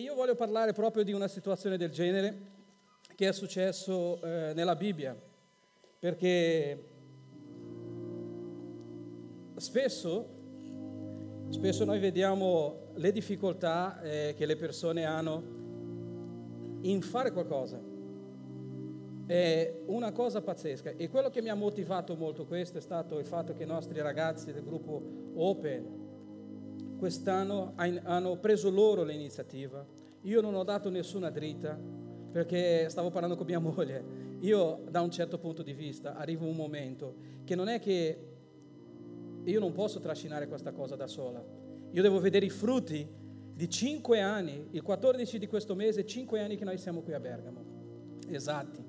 Io voglio parlare proprio di una situazione del genere che è successo eh, nella Bibbia, perché spesso, spesso noi vediamo le difficoltà eh, che le persone hanno in fare qualcosa. È una cosa pazzesca e quello che mi ha motivato molto questo è stato il fatto che i nostri ragazzi del gruppo Open quest'anno hanno preso loro l'iniziativa. Io non ho dato nessuna dritta perché stavo parlando con mia moglie. Io da un certo punto di vista arrivo un momento che non è che io non posso trascinare questa cosa da sola. Io devo vedere i frutti di cinque anni, il 14 di questo mese, cinque anni che noi siamo qui a Bergamo. Esatti.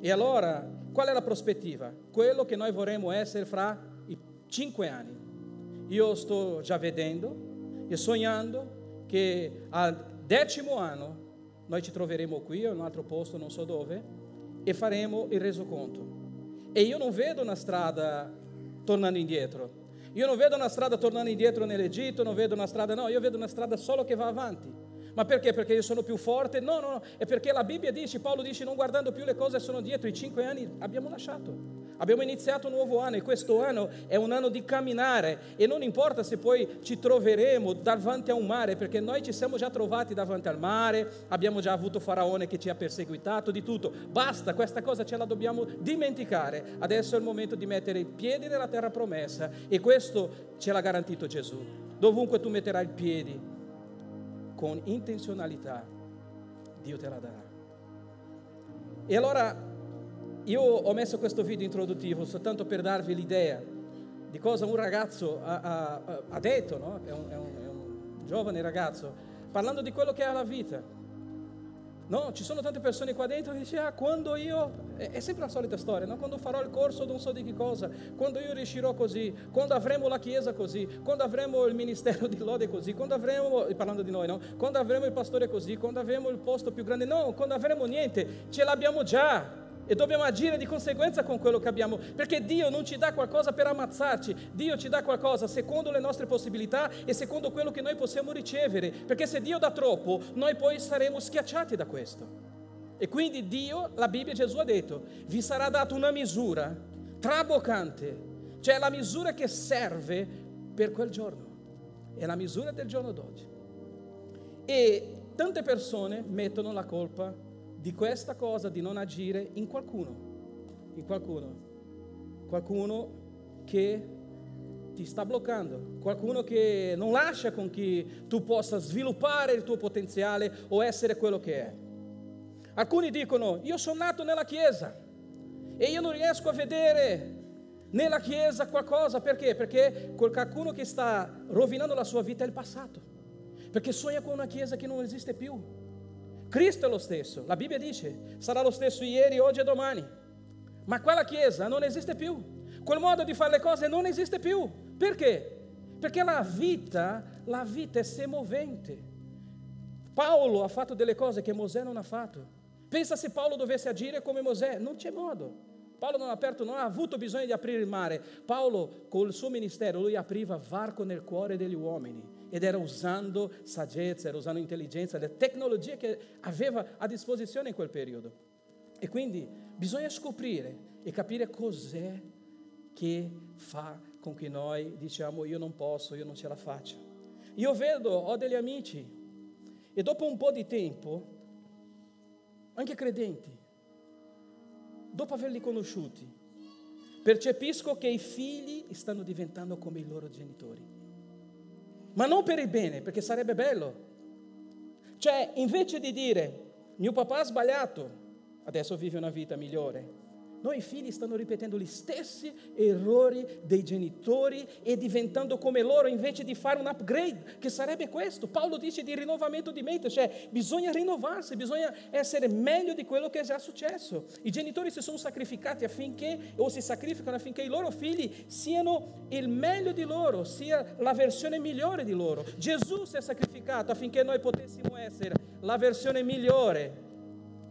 E allora, qual è la prospettiva? Quello che noi vorremmo essere fra i cinque anni. Io sto già vedendo e sognando che al decimo anno noi ci troveremo qui o in un altro posto, non so dove, e faremo il resoconto. E io non vedo una strada tornando indietro. Io non vedo una strada tornando indietro nell'Egitto, non vedo una strada, no, io vedo una strada solo che va avanti. Ma perché? Perché io sono più forte? No, no, no, è perché la Bibbia dice, Paolo dice, non guardando più le cose sono dietro, i cinque anni abbiamo lasciato. Abbiamo iniziato un nuovo anno e questo anno è un anno di camminare e non importa se poi ci troveremo davanti a un mare, perché noi ci siamo già trovati davanti al mare, abbiamo già avuto Faraone che ci ha perseguitato, di tutto. Basta, questa cosa ce la dobbiamo dimenticare. Adesso è il momento di mettere i piedi nella terra promessa e questo ce l'ha garantito Gesù. Dovunque tu metterai i piedi con intenzionalità, Dio te la darà. E allora io ho messo questo video introduttivo soltanto per darvi l'idea di cosa un ragazzo ha, ha, ha detto, no? è, un, è, un, è, un, giovane ragazzo, parlando di quello che è la vita. No, ci sono tante persone qua dentro che dicono, ah, quando io, è, sempre la solita storia, no? quando farò il corso non so di che cosa, quando io riuscirò così, quando avremo la chiesa così, quando avremo il ministero di lode così, quando avremo, parlando di noi, no? quando avremo il pastore così, quando avremo il posto più grande, no, quando avremo niente, ce l'abbiamo già. E dobbiamo agire di conseguenza con quello che abbiamo, perché Dio non ci dà qualcosa per ammazzarci, Dio ci dà qualcosa secondo le nostre possibilità e secondo quello che noi possiamo ricevere, perché se Dio dà troppo, noi poi saremo schiacciati da questo. E quindi Dio, la Bibbia, Gesù ha detto, vi sarà data una misura traboccante, cioè la misura che serve per quel giorno, è la misura del giorno d'oggi. E tante persone mettono la colpa di questa cosa di non agire in qualcuno, in qualcuno, qualcuno che ti sta bloccando, qualcuno che non lascia con chi tu possa sviluppare il tuo potenziale o essere quello che è. Alcuni dicono, io sono nato nella Chiesa e io non riesco a vedere nella Chiesa qualcosa, perché? Perché qualcuno che sta rovinando la sua vita è il passato, perché sogna con una Chiesa che non esiste più Cristo è lo stesso, la Bibbia dice, sarà lo stesso ieri, oggi e domani. Ma quella chiesa non esiste più, quel modo di fare le cose non esiste più. Perché? Perché la vita, la vita è semovente. Paolo ha fatto delle cose che Mosè non ha fatto. Pensa se Paolo dovesse agire come Mosè, non c'è modo. Paolo non ha, aperto, non ha avuto bisogno di aprire il mare. Paolo, con il suo ministero, lui apriva varco nel cuore degli uomini ed era usando saggezza, era usando intelligenza, la tecnologia che aveva a disposizione in quel periodo. E quindi bisogna scoprire e capire cos'è che fa con che noi diciamo io non posso, io non ce la faccio. Io vedo, ho degli amici e dopo un po' di tempo, anche credenti, dopo averli conosciuti, percepisco che i figli stanno diventando come i loro genitori ma non per il bene, perché sarebbe bello. Cioè, invece di dire, mio papà ha sbagliato, adesso vive una vita migliore, noi figli stanno ripetendo gli stessi errori dei genitori e diventando come loro invece di fare un upgrade, che sarebbe questo. Paolo dice di rinnovamento di mente, cioè bisogna rinnovarsi, bisogna essere meglio di quello che è già successo. I genitori si sono sacrificati affinché, o si sacrificano affinché i loro figli siano il meglio di loro, sia la versione migliore di loro. Gesù si è sacrificato affinché noi potessimo essere la versione migliore,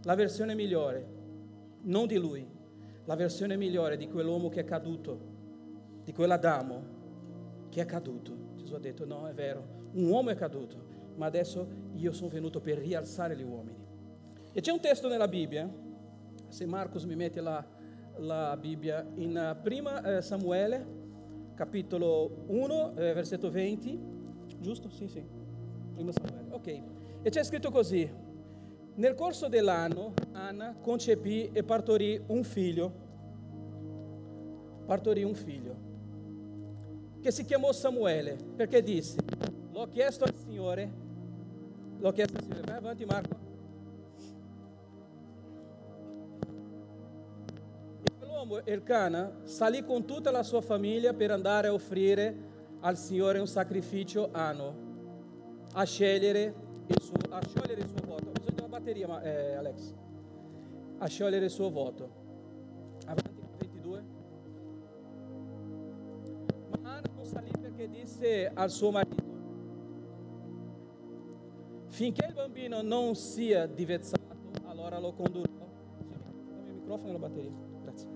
la versione migliore, non di lui la versione migliore di quell'uomo che è caduto, di quell'Adamo che è caduto. Gesù ha detto no, è vero, un uomo è caduto, ma adesso io sono venuto per rialzare gli uomini. E c'è un testo nella Bibbia, se Marcos mi mette la, la Bibbia, in prima Samuele, capitolo 1, versetto 20, giusto? Sì, sì, prima Samuele, ok. E c'è scritto così, nel corso dell'anno Anna concepì e partorì un figlio, partorì un figlio, che si chiamò Samuele, perché disse, l'ho chiesto al Signore, l'ho chiesto al Signore, vai avanti Marco. E quell'uomo, Elcana, salì con tutta la sua famiglia per andare a offrire al Signore un sacrificio anno, a scegliere il suo, a sciogliere il suo voto. Batteria, ma, eh, Alex. A sciogliere il suo voto. Avanti, 22. Ma Anna non salì perché disse al suo marito, finché il bambino non sia divezzato, allora lo condurrò. Dammi il microfono e la batteria. Grazie.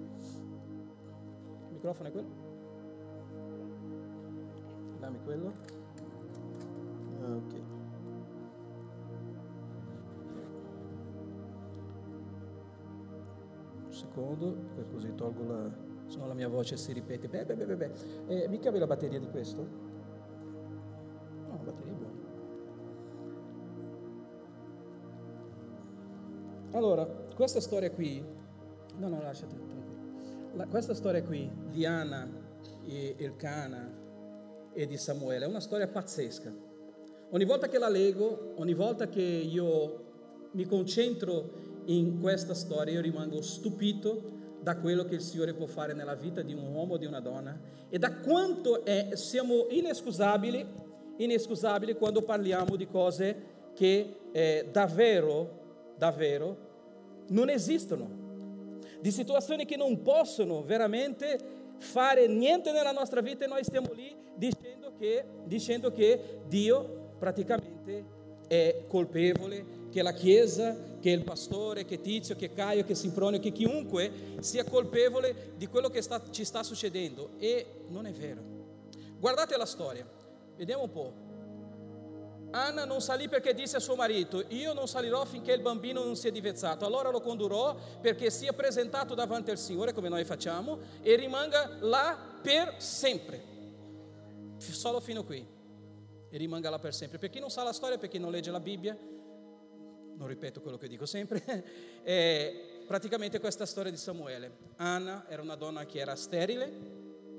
Il microfono è quello? Dammi quello. Ok. Secondo, così tolgo la... se no la mia voce si ripete. Beh, beh, beh, beh. Eh, mi cavi la batteria di questo? No, la batteria è buona. Allora, questa storia qui, no, no, lasciate, la, questa storia qui di Anna e Elcana e di Samuele è una storia pazzesca. Ogni volta che la leggo, ogni volta che io mi concentro in questa storia io rimango stupito da quello che il Signore può fare nella vita di un uomo o di una donna e da quanto è, siamo inescusabili, inescusabili quando parliamo di cose che eh, davvero, davvero non esistono, di situazioni che non possono veramente fare niente nella nostra vita e noi stiamo lì dicendo che, dicendo che Dio praticamente è colpevole, che la Chiesa, che il pastore, che Tizio, che Caio, che Simpronio, che chiunque sia colpevole di quello che sta, ci sta succedendo. E non è vero. Guardate la storia, vediamo un po'. Anna non salì perché disse a suo marito, io non salirò finché il bambino non sia divezzato, allora lo condurrò perché sia presentato davanti al Signore, come noi facciamo, e rimanga là per sempre. Solo fino qui. E rimanga là per sempre. Per chi non sa la storia, per chi non legge la Bibbia, non ripeto quello che dico sempre, è praticamente questa storia di Samuele. Anna era una donna che era sterile,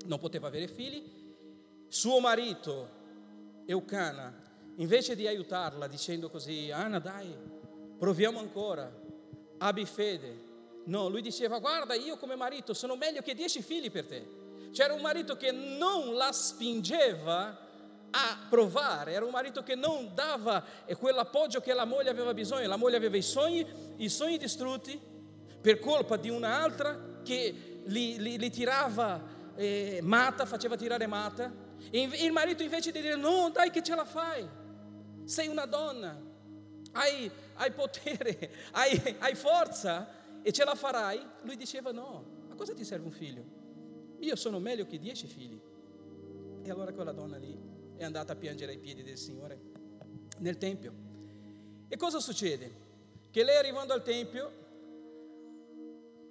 non poteva avere figli, suo marito Eucana, invece di aiutarla dicendo così, Anna dai, proviamo ancora, abbi fede. No, lui diceva, guarda, io come marito sono meglio che dieci figli per te. C'era un marito che non la spingeva a provare, era un marito che non dava quell'appoggio che la moglie aveva bisogno, la moglie aveva i sogni, i sogni distrutti per colpa di un'altra che li, li, li tirava eh, mata, faceva tirare mata, e il marito invece di dire no, dai che ce la fai, sei una donna, hai, hai potere, hai, hai forza e ce la farai, lui diceva no, a cosa ti serve un figlio? Io sono meglio che dieci figli. E allora quella donna lì è andata a piangere ai piedi del Signore nel Tempio. E cosa succede? Che lei arrivando al Tempio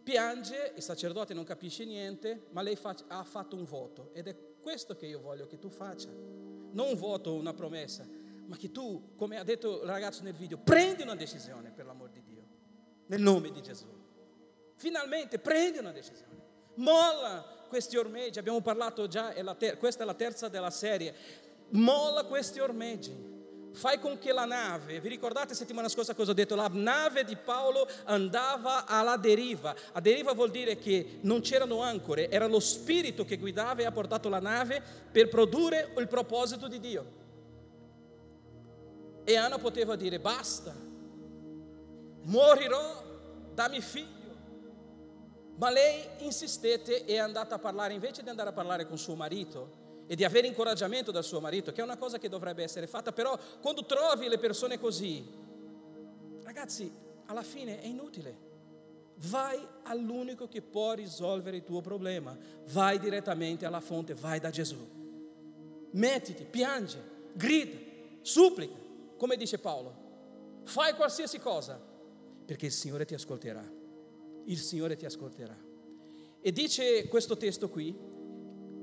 piange, il sacerdote non capisce niente, ma lei fa, ha fatto un voto ed è questo che io voglio che tu faccia. Non un voto, una promessa, ma che tu, come ha detto il ragazzo nel video, prendi una decisione per l'amor di Dio, nel nome di Gesù. Finalmente prendi una decisione. Molla questi ormeggi, abbiamo parlato già, è ter- questa è la terza della serie molla questi ormeggi. Fai con che la nave, vi ricordate settimana scorsa cosa ho detto? La nave di Paolo andava alla deriva. A deriva vuol dire che non c'erano ancore, era lo spirito che guidava e ha portato la nave per produrre il proposito di Dio. E Anna poteva dire basta, morirò, dammi figlio. Ma lei insistette e è andata a parlare, invece di andare a parlare con suo marito, e di avere incoraggiamento dal suo marito, che è una cosa che dovrebbe essere fatta, però quando trovi le persone così, ragazzi, alla fine è inutile. Vai all'unico che può risolvere il tuo problema, vai direttamente alla fonte, vai da Gesù. Mettiti, piange, grida, supplica, come dice Paolo, fai qualsiasi cosa, perché il Signore ti ascolterà. Il Signore ti ascolterà. E dice questo testo qui,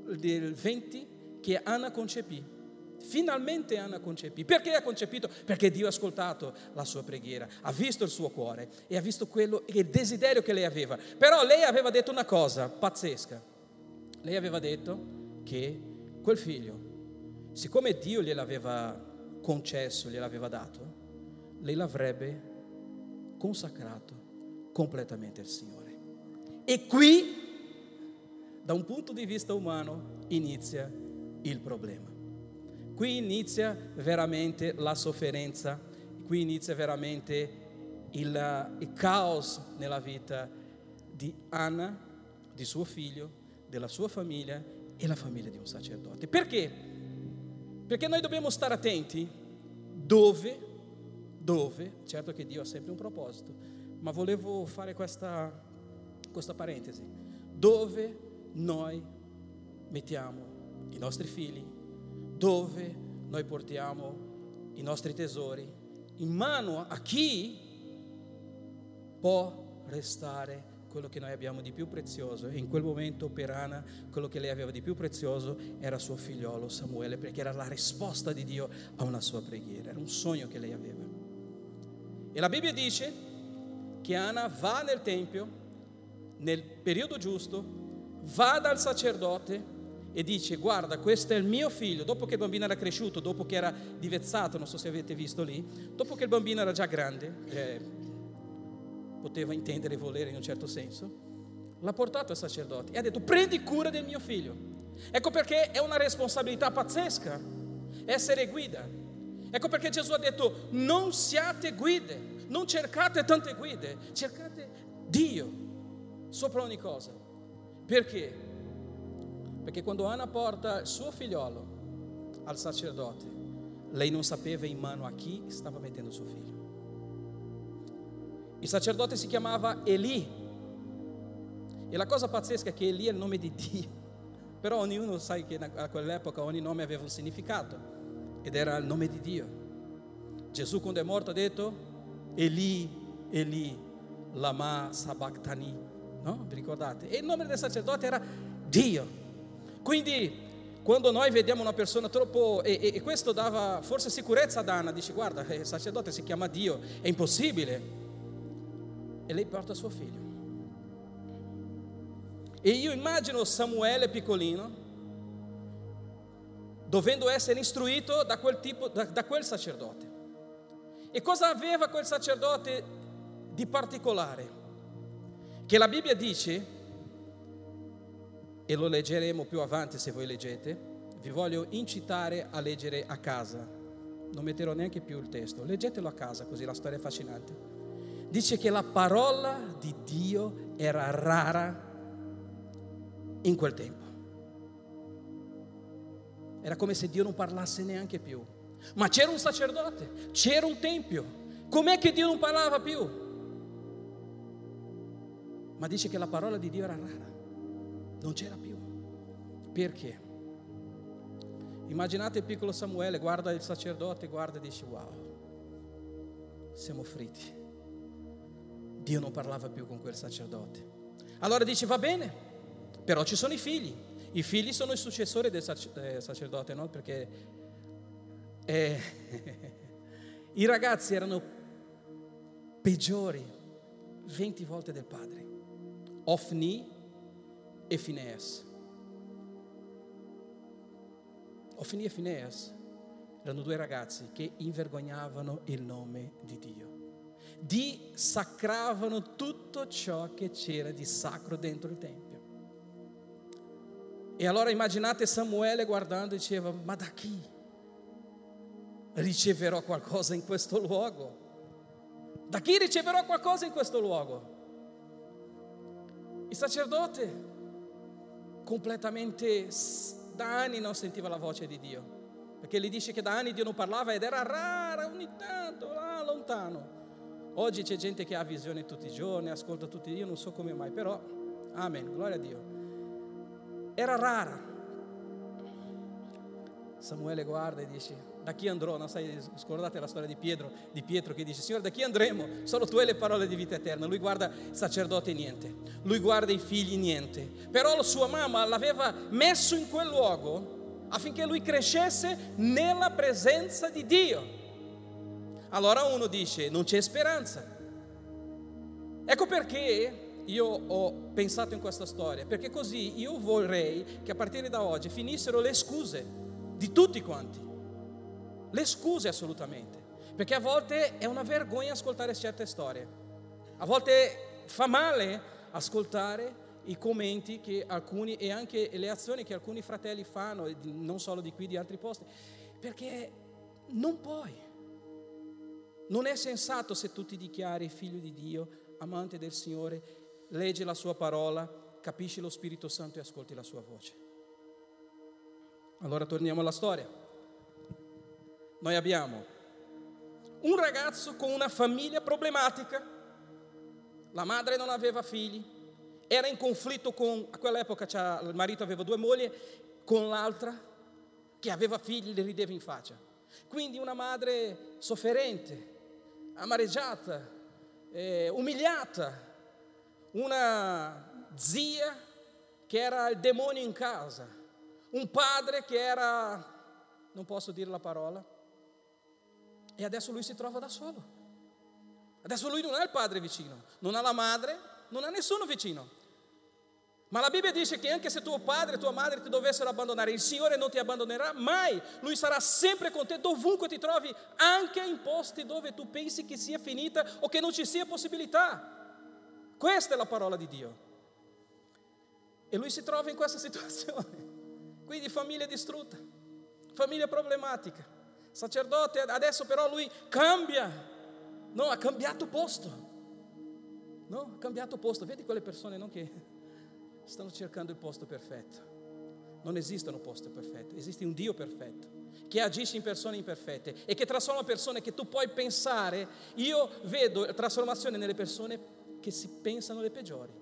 del 20, che Anna concepì. Finalmente Anna concepì. Perché ha concepito? Perché Dio ha ascoltato la sua preghiera, ha visto il suo cuore e ha visto quello, il desiderio che lei aveva. Però lei aveva detto una cosa pazzesca. Lei aveva detto che quel figlio, siccome Dio gliel'aveva concesso, gliel'aveva dato, lei l'avrebbe consacrato completamente al Signore. E qui, da un punto di vista umano, inizia il problema. Qui inizia veramente la sofferenza, qui inizia veramente il, il caos nella vita di Anna, di suo figlio, della sua famiglia e la famiglia di un sacerdote. Perché? Perché noi dobbiamo stare attenti dove, dove, certo che Dio ha sempre un proposito, ma volevo fare questa, questa parentesi, dove noi mettiamo i nostri figli, dove noi portiamo i nostri tesori, in mano a chi può restare quello che noi abbiamo di più prezioso e in quel momento per Anna quello che lei aveva di più prezioso era suo figliolo Samuele perché era la risposta di Dio a una sua preghiera, era un sogno che lei aveva. E la Bibbia dice che Anna va nel Tempio nel periodo giusto, va dal sacerdote e dice guarda questo è il mio figlio, dopo che il bambino era cresciuto, dopo che era divezzato, non so se avete visto lì, dopo che il bambino era già grande, eh, poteva intendere e volere in un certo senso, l'ha portato al sacerdote e ha detto prendi cura del mio figlio. Ecco perché è una responsabilità pazzesca essere guida. Ecco perché Gesù ha detto non siate guide, non cercate tante guide, cercate Dio sopra ogni cosa. Perché? Perché quando Anna porta il suo figliolo al sacerdote, lei non sapeva in mano a chi stava mettendo suo figlio. Il sacerdote si chiamava Eli. E la cosa pazzesca è che Eli è il nome di Dio. Però ognuno sa che a quell'epoca ogni nome aveva un significato. Ed era il nome di Dio. Gesù quando è morto ha detto Eli, Eli, lama sabachthani. No? Vi ricordate? E il nome del sacerdote era Dio. Quindi quando noi vediamo una persona troppo, e, e, e, questo dava forse sicurezza ad Anna, dice guarda, il sacerdote si chiama Dio, è impossibile e lei porta suo figlio. E io immagino Samuele piccolino, dovendo essere istruito da quel, tipo, da, da quel sacerdote. E cosa aveva quel sacerdote di particolare? Che la Bibbia dice, e lo leggeremo più avanti se voi leggete, vi voglio incitare a leggere a casa, non metterò neanche più il testo, leggetelo a casa così la storia è affascinante dice che la parola di Dio era rara in quel tempo. Era come se Dio non parlasse neanche più. Ma c'era un sacerdote, c'era un tempio. Com'è che Dio non parlava più? Ma dice che la parola di Dio era rara, non c'era più. Perché? Immaginate il piccolo Samuele, guarda il sacerdote, guarda e dice wow, siamo fritti. Dio non parlava più con quel sacerdote. Allora dice va bene, però ci sono i figli. I figli sono i successori del sacerdote, no? Perché eh, i ragazzi erano peggiori 20 volte del padre. Ofni e Fineas. Ofni e Fineas erano due ragazzi che invergognavano il nome di Dio dissacravano tutto ciò che c'era di sacro dentro il Tempio. E allora immaginate Samuele guardando e diceva, ma da chi riceverò qualcosa in questo luogo? Da chi riceverò qualcosa in questo luogo? Il sacerdote completamente da anni non sentiva la voce di Dio, perché gli dice che da anni Dio non parlava ed era rara ogni tanto, là lontano. Oggi c'è gente che ha visione tutti i giorni, ascolta tutti, io non so come mai, però, amen, gloria a Dio. Era rara. Samuele guarda e dice, da chi andrò? Non sai, scordate la storia di Pietro, di Pietro che dice, Signore, da chi andremo? Solo tu hai le parole di vita eterna. Lui guarda il sacerdote niente, lui guarda i figli niente. Però la sua mamma l'aveva messo in quel luogo affinché lui crescesse nella presenza di Dio. Allora uno dice, non c'è speranza. Ecco perché io ho pensato in questa storia, perché così io vorrei che a partire da oggi finissero le scuse di tutti quanti le scuse assolutamente, perché a volte è una vergogna ascoltare certe storie, a volte fa male ascoltare i commenti che alcuni e anche le azioni che alcuni fratelli fanno, non solo di qui, di altri posti, perché non puoi. Non è sensato se tu ti dichiari figlio di Dio, amante del Signore, leggi la sua parola, capisci lo Spirito Santo e ascolti la sua voce. Allora torniamo alla storia noi abbiamo un ragazzo con una famiglia problematica, la madre non aveva figli, era in conflitto con, a quell'epoca il marito aveva due mogli, con l'altra che aveva figli le rideva in faccia. Quindi una madre sofferente, amareggiata, eh, umiliata, una zia che era il demonio in casa, un padre che era, non posso dire la parola, e adesso lui si trova da solo. Adesso lui non ha il padre vicino, non ha la madre, non ha nessuno vicino. Ma la Bibbia dice che anche se tuo padre e tua madre ti dovessero abbandonare, il Signore non ti abbandonerà mai. Lui sarà sempre con te dovunque ti trovi, anche in posti dove tu pensi che sia finita o che non ci sia possibilità. Questa è la parola di Dio. E lui si trova in questa situazione. Quindi famiglia distrutta, famiglia problematica sacerdote, adesso però lui cambia, no, ha cambiato posto, no, ha cambiato posto, vedi quelle persone no, che stanno cercando il posto perfetto, non esistono posti perfetti, esiste un Dio perfetto che agisce in persone imperfette e che trasforma persone che tu puoi pensare, io vedo trasformazione nelle persone che si pensano le peggiori,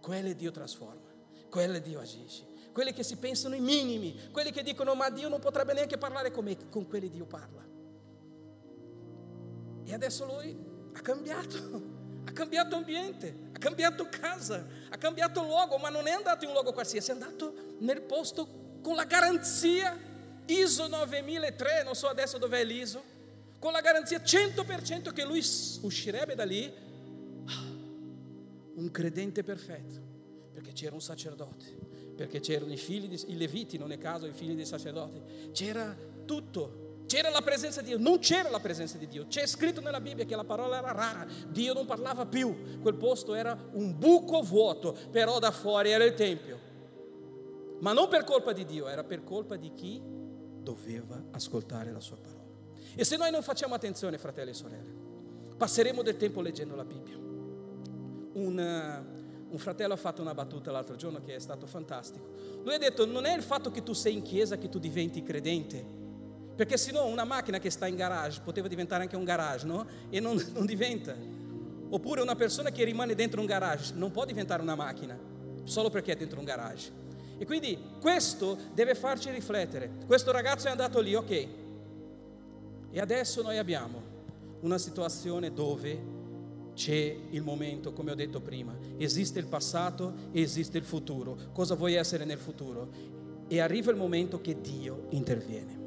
quelle Dio trasforma, quelle Dio agisce quelli che si pensano i minimi, quelli che dicono ma Dio non potrebbe neanche parlare con me, con quelli Dio parla. E adesso lui ha cambiato, ha cambiato ambiente, ha cambiato casa, ha cambiato luogo, ma non è andato in un luogo qualsiasi, è andato nel posto con la garanzia ISO 9003, non so adesso dov'è l'ISO, con la garanzia 100% che lui uscirebbe da lì. Ah, un credente perfetto, perché c'era un sacerdote perché c'erano i figli, di, i leviti, non è caso i figli dei sacerdoti, c'era tutto, c'era la presenza di Dio, non c'era la presenza di Dio, c'è scritto nella Bibbia che la parola era rara, Dio non parlava più, quel posto era un buco vuoto, però da fuori era il Tempio, ma non per colpa di Dio, era per colpa di chi doveva ascoltare la sua parola. E se noi non facciamo attenzione, fratelli e sorelle, passeremo del tempo leggendo la Bibbia. Un, un fratello ha fatto una battuta l'altro giorno che è stato fantastico. Lui ha detto, non è il fatto che tu sei in chiesa che tu diventi credente, perché se no una macchina che sta in garage poteva diventare anche un garage, no? E non, non diventa. Oppure una persona che rimane dentro un garage non può diventare una macchina, solo perché è dentro un garage. E quindi questo deve farci riflettere. Questo ragazzo è andato lì, ok. E adesso noi abbiamo una situazione dove c'è il momento, come ho detto prima, esiste il passato e esiste il futuro. Cosa vuoi essere nel futuro? E arriva il momento che Dio interviene.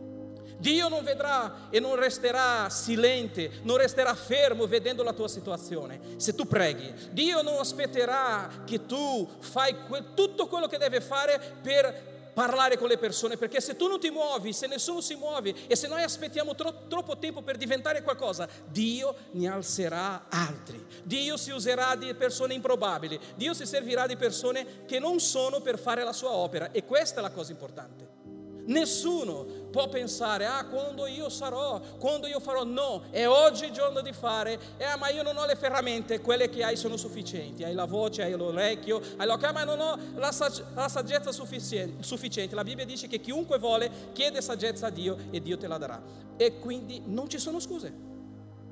Dio non vedrà e non resterà silente, non resterà fermo vedendo la tua situazione. Se tu preghi, Dio non aspetterà che tu fai tutto quello che deve fare per parlare con le persone, perché se tu non ti muovi, se nessuno si muove e se noi aspettiamo tro- troppo tempo per diventare qualcosa, Dio ne alzerà altri. Dio si userà di persone improbabili, Dio si servirà di persone che non sono per fare la sua opera e questa è la cosa importante. Nessuno può pensare, ah, quando io sarò, quando io farò, no, è oggi il giorno di fare, eh, ma io non ho le ferramente, quelle che hai sono sufficienti, hai la voce, hai l'orecchio, hai l'occhio, ma non ho la, sag- la saggezza sufficiente. La Bibbia dice che chiunque vuole chiede saggezza a Dio e Dio te la darà. E quindi non ci sono scuse,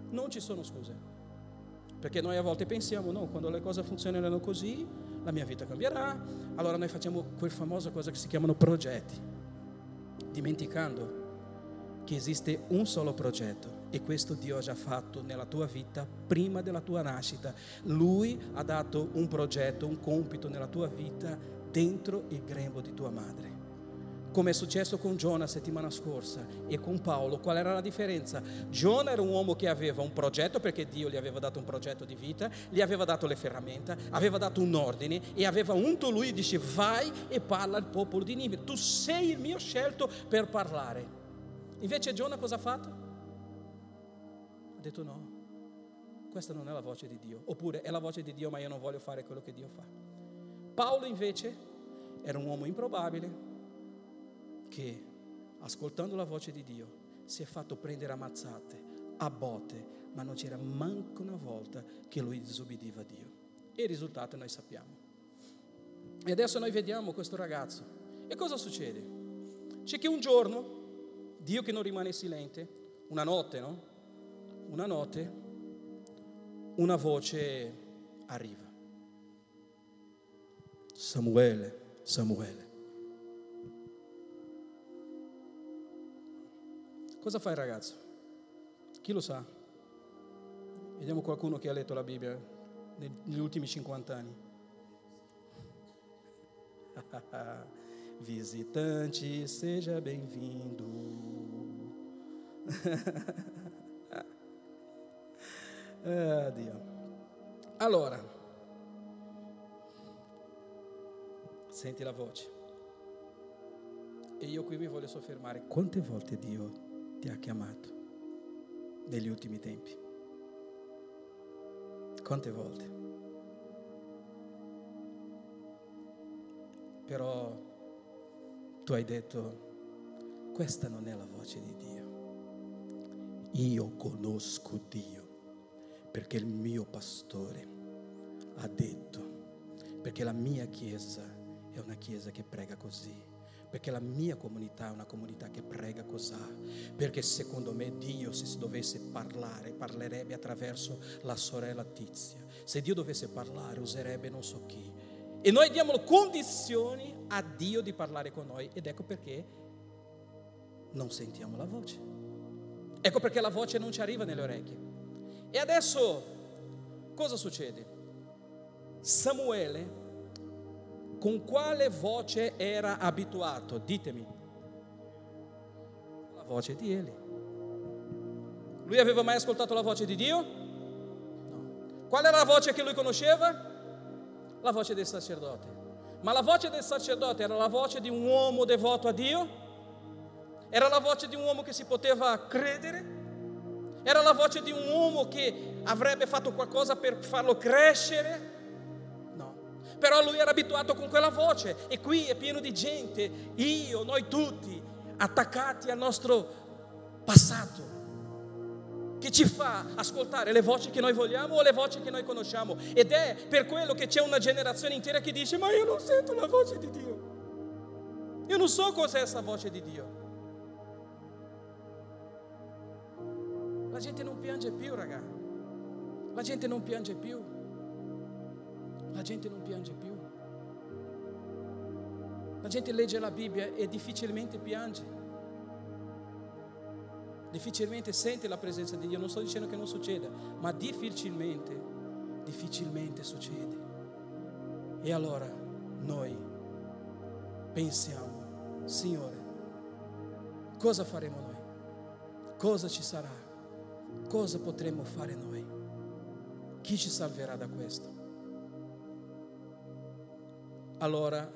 non ci sono scuse. Perché noi a volte pensiamo, no, quando le cose funzioneranno così, la mia vita cambierà, allora noi facciamo quel famoso cosa che si chiamano progetti dimenticando che esiste un solo progetto e questo Dio ha già fatto nella tua vita prima della tua nascita. Lui ha dato un progetto, un compito nella tua vita dentro il grembo di tua madre. Come è successo con Giona settimana scorsa e con Paolo, qual era la differenza? Giona era un uomo che aveva un progetto perché Dio gli aveva dato un progetto di vita, gli aveva dato le ferramenta, aveva dato un ordine e aveva unto lui e dice vai e parla al popolo di Nive, tu sei il mio scelto per parlare. Invece Giona cosa ha fatto? Ha detto no, questa non è la voce di Dio, oppure è la voce di Dio ma io non voglio fare quello che Dio fa. Paolo invece era un uomo improbabile che ascoltando la voce di Dio si è fatto prendere a mazzate, a botte, ma non c'era manco una volta che lui disobbediva a Dio. E il risultato noi sappiamo. E adesso noi vediamo questo ragazzo. E cosa succede? C'è che un giorno, Dio che non rimane silente, una notte, no? Una notte, una voce arriva. Samuele, Samuele. Cosa fa il ragazzo? Chi lo sa? Vediamo qualcuno che ha letto la Bibbia negli ultimi 50 anni. Visitante, seja bem-vindo. ah, Dio. Allora, senti la voce. E io qui mi voglio soffermare. Quante volte Dio ti ha chiamato negli ultimi tempi? Quante volte? Però tu hai detto, questa non è la voce di Dio. Io conosco Dio perché il mio pastore ha detto, perché la mia chiesa è una chiesa che prega così perché la mia comunità è una comunità che prega così, perché secondo me Dio se dovesse parlare, parlerebbe attraverso la sorella Tizia, se Dio dovesse parlare userebbe non so chi, e noi diamo condizioni a Dio di parlare con noi, ed ecco perché non sentiamo la voce, ecco perché la voce non ci arriva nelle orecchie. E adesso cosa succede? Samuele con quale voce era abituato? Ditemi. La voce di Eli. Lui aveva mai ascoltato la voce di Dio? No. Qual era la voce che lui conosceva? La voce del sacerdote. Ma la voce del sacerdote era la voce di un uomo devoto a Dio? Era la voce di un uomo che si poteva credere? Era la voce di un uomo che avrebbe fatto qualcosa per farlo crescere? Però lui era abituato con quella voce e qui è pieno di gente, io, noi tutti, attaccati al nostro passato, che ci fa ascoltare le voci che noi vogliamo o le voci che noi conosciamo. Ed è per quello che c'è una generazione intera che dice, ma io non sento la voce di Dio. Io non so cos'è questa voce di Dio. La gente non piange più, raga. La gente non piange più la gente non piange più. La gente legge la Bibbia e difficilmente piange. Difficilmente sente la presenza di Dio. Non sto dicendo che non succeda, ma difficilmente, difficilmente succede. E allora noi pensiamo, Signore, cosa faremo noi? Cosa ci sarà? Cosa potremo fare noi? Chi ci salverà da questo? Allora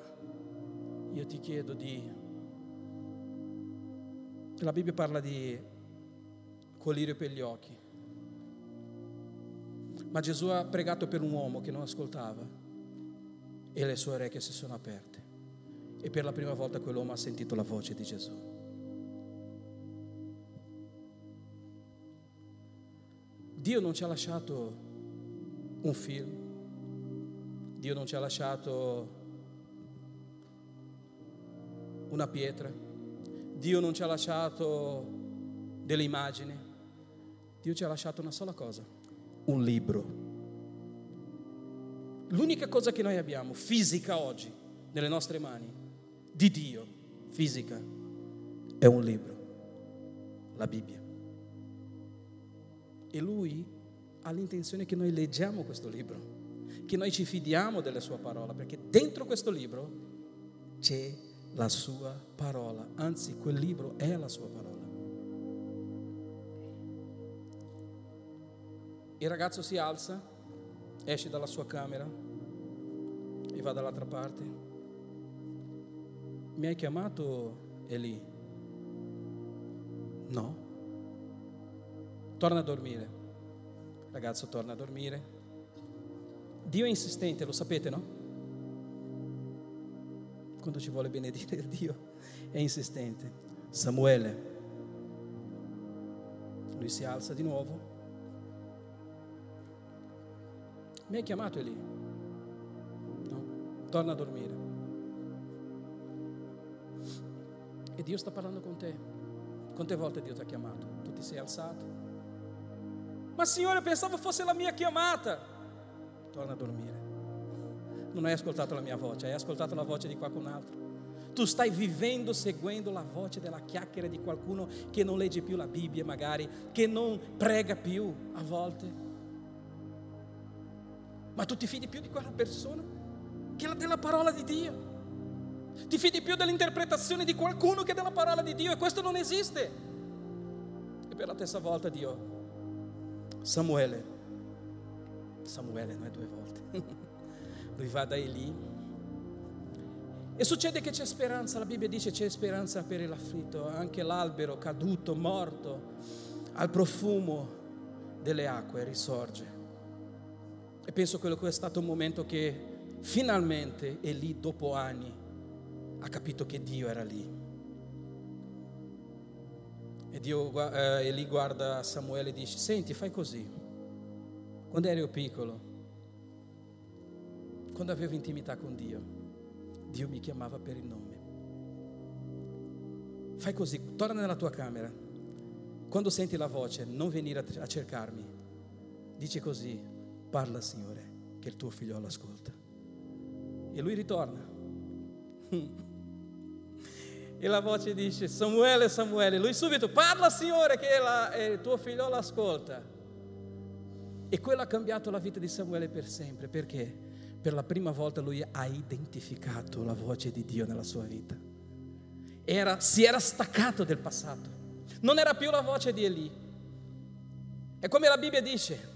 io ti chiedo di... La Bibbia parla di colirio per gli occhi, ma Gesù ha pregato per un uomo che non ascoltava e le sue orecchie si sono aperte. E per la prima volta quell'uomo ha sentito la voce di Gesù. Dio non ci ha lasciato un film, Dio non ci ha lasciato una pietra. Dio non ci ha lasciato delle immagini. Dio ci ha lasciato una sola cosa, un libro. L'unica cosa che noi abbiamo fisica oggi nelle nostre mani di Dio, fisica, è un libro. la Bibbia. E lui ha l'intenzione che noi leggiamo questo libro, che noi ci fidiamo della sua parola, perché dentro questo libro c'è la sua parola, anzi quel libro è la sua parola. Il ragazzo si alza, esce dalla sua camera e va dall'altra parte. Mi hai chiamato Eli? No. Torna a dormire. Il ragazzo torna a dormire. Dio è insistente, lo sapete, no? Quando ci vuole benedire Dio è insistente. Samuele. Lui si alza di nuovo Mi hai chiamato lì? No, torna a dormire. E Dio sta parlando con te. Quante volte Dio ti ha chiamato? Tu ti sei alzato? Ma Signore, pensavo fosse la mia chiamata. Torna a dormire. Non hai ascoltato la mia voce, hai ascoltato la voce di qualcun altro. Tu stai vivendo seguendo la voce della chiacchiera di qualcuno che non legge più la Bibbia, magari, che non prega più a volte. Ma tu ti fidi più di quella persona che della parola di Dio. Ti fidi più dell'interpretazione di qualcuno che della parola di Dio e questo non esiste. E per la terza volta Dio, Samuele, Samuele non è due volte, lui va da Eli e succede che c'è speranza, la Bibbia dice c'è speranza per l'afflitto, anche l'albero caduto, morto, al profumo delle acque risorge. E penso che quello è stato un momento che finalmente Eli, dopo anni, ha capito che Dio era lì. E Dio, eh, Eli guarda Samuele e dice, senti, fai così. Quando ero piccolo, quando avevo intimità con Dio, Dio mi chiamava per il nome. Fai così, torna nella tua camera. Quando senti la voce, non venire a cercarmi. Dice così, Parla, Signore, che il tuo figliolo ascolta. E lui ritorna. E la voce dice, Samuele, Samuele. Lui subito, parla, Signore, che la, il tuo figliolo ascolta. E quello ha cambiato la vita di Samuele per sempre. Perché? Per la prima volta lui ha identificato la voce di Dio nella sua vita. Era, si era staccato del passato. Non era più la voce di Eli. È come la Bibbia dice,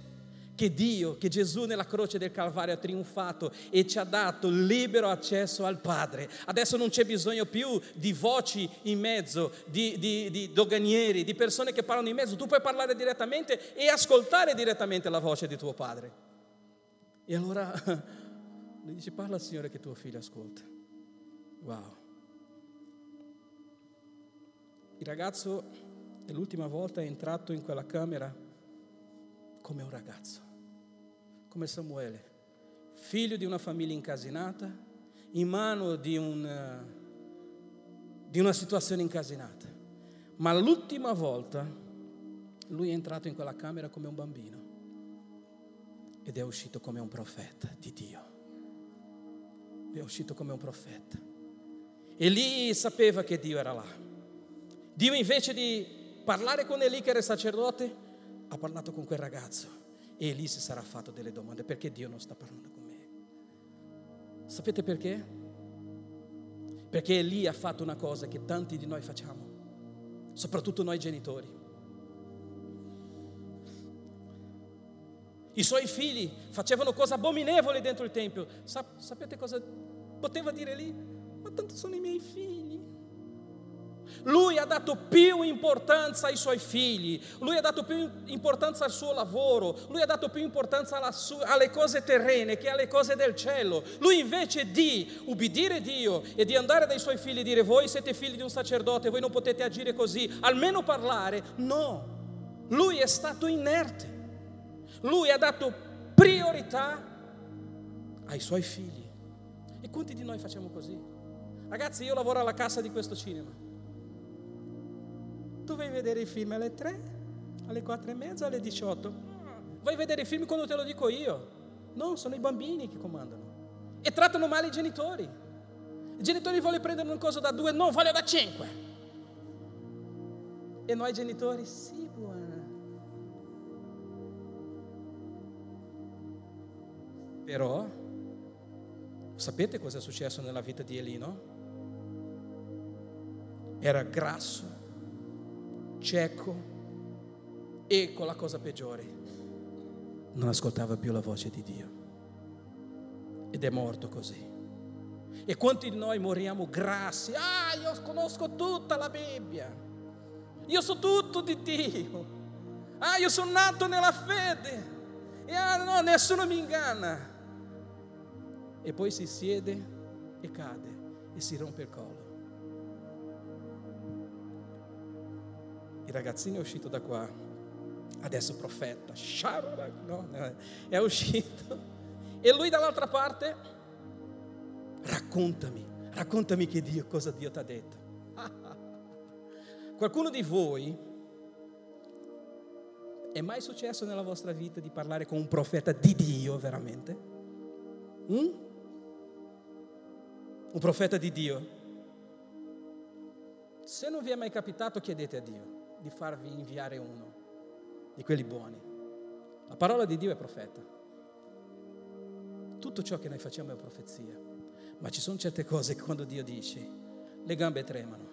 che Dio, che Gesù nella croce del Calvario ha trionfato e ci ha dato libero accesso al Padre. Adesso non c'è bisogno più di voci in mezzo, di, di, di doganieri, di persone che parlano in mezzo. Tu puoi parlare direttamente e ascoltare direttamente la voce di tuo Padre. E allora lui dice, parla Signore che tuo figlio ascolta. Wow. Il ragazzo l'ultima volta è entrato in quella camera come un ragazzo come Samuele, figlio di una famiglia incasinata, in mano di, un, eh, di una situazione incasinata. Ma l'ultima volta lui è entrato in quella camera come un bambino ed è uscito come un profeta di Dio. È uscito come un profeta. E lì sapeva che Dio era là. Dio invece di parlare con Eli che era il sacerdote, ha parlato con quel ragazzo e lì si sarà fatto delle domande, perché Dio non sta parlando con me? Sapete perché? Perché lì ha fatto una cosa che tanti di noi facciamo, soprattutto noi genitori. I suoi figli facevano cose abominevoli dentro il Tempio. sapete cosa poteva dire lì? Ma tanto sono i miei figli. Lui ha dato più importanza ai suoi figli, lui ha dato più importanza al suo lavoro, lui ha dato più importanza sua, alle cose terrene che alle cose del cielo. Lui invece di ubbidire Dio e di andare dai suoi figli e dire voi siete figli di un sacerdote, voi non potete agire così, almeno parlare, no. Lui è stato inerte. Lui ha dato priorità ai suoi figli. E quanti di noi facciamo così? Ragazzi, io lavoro alla cassa di questo cinema. Tu vai vedere i film alle 3, alle 4 e mezza, alle 18. Vai vedere i film quando te lo dico io. No, sono i bambini che comandano. E trattano male i genitori. I genitori vogliono prendere una cosa da due, no, voglio da cinque. E noi genitori? Sì, buona. Però, sapete cosa è successo nella vita di Elino? Era grasso, cieco e con la cosa peggiore, non ascoltava più la voce di Dio. Ed è morto così. E quanti di noi moriamo grassi? Ah, io conosco tutta la Bibbia. Io so tutto di Dio. Ah, io sono nato nella fede. E ah, no, nessuno mi inganna. E poi si siede e cade e si rompe il collo. Il ragazzino è uscito da qua, adesso profeta, no, è uscito. E lui dall'altra parte, raccontami, raccontami che Dio, cosa Dio ti ha detto. Qualcuno di voi è mai successo nella vostra vita di parlare con un profeta di Dio veramente? Mm? Un profeta di Dio? Se non vi è mai capitato, chiedete a Dio di farvi inviare uno di quelli buoni. La parola di Dio è profeta. Tutto ciò che noi facciamo è profezia. Ma ci sono certe cose che quando Dio dice, le gambe tremano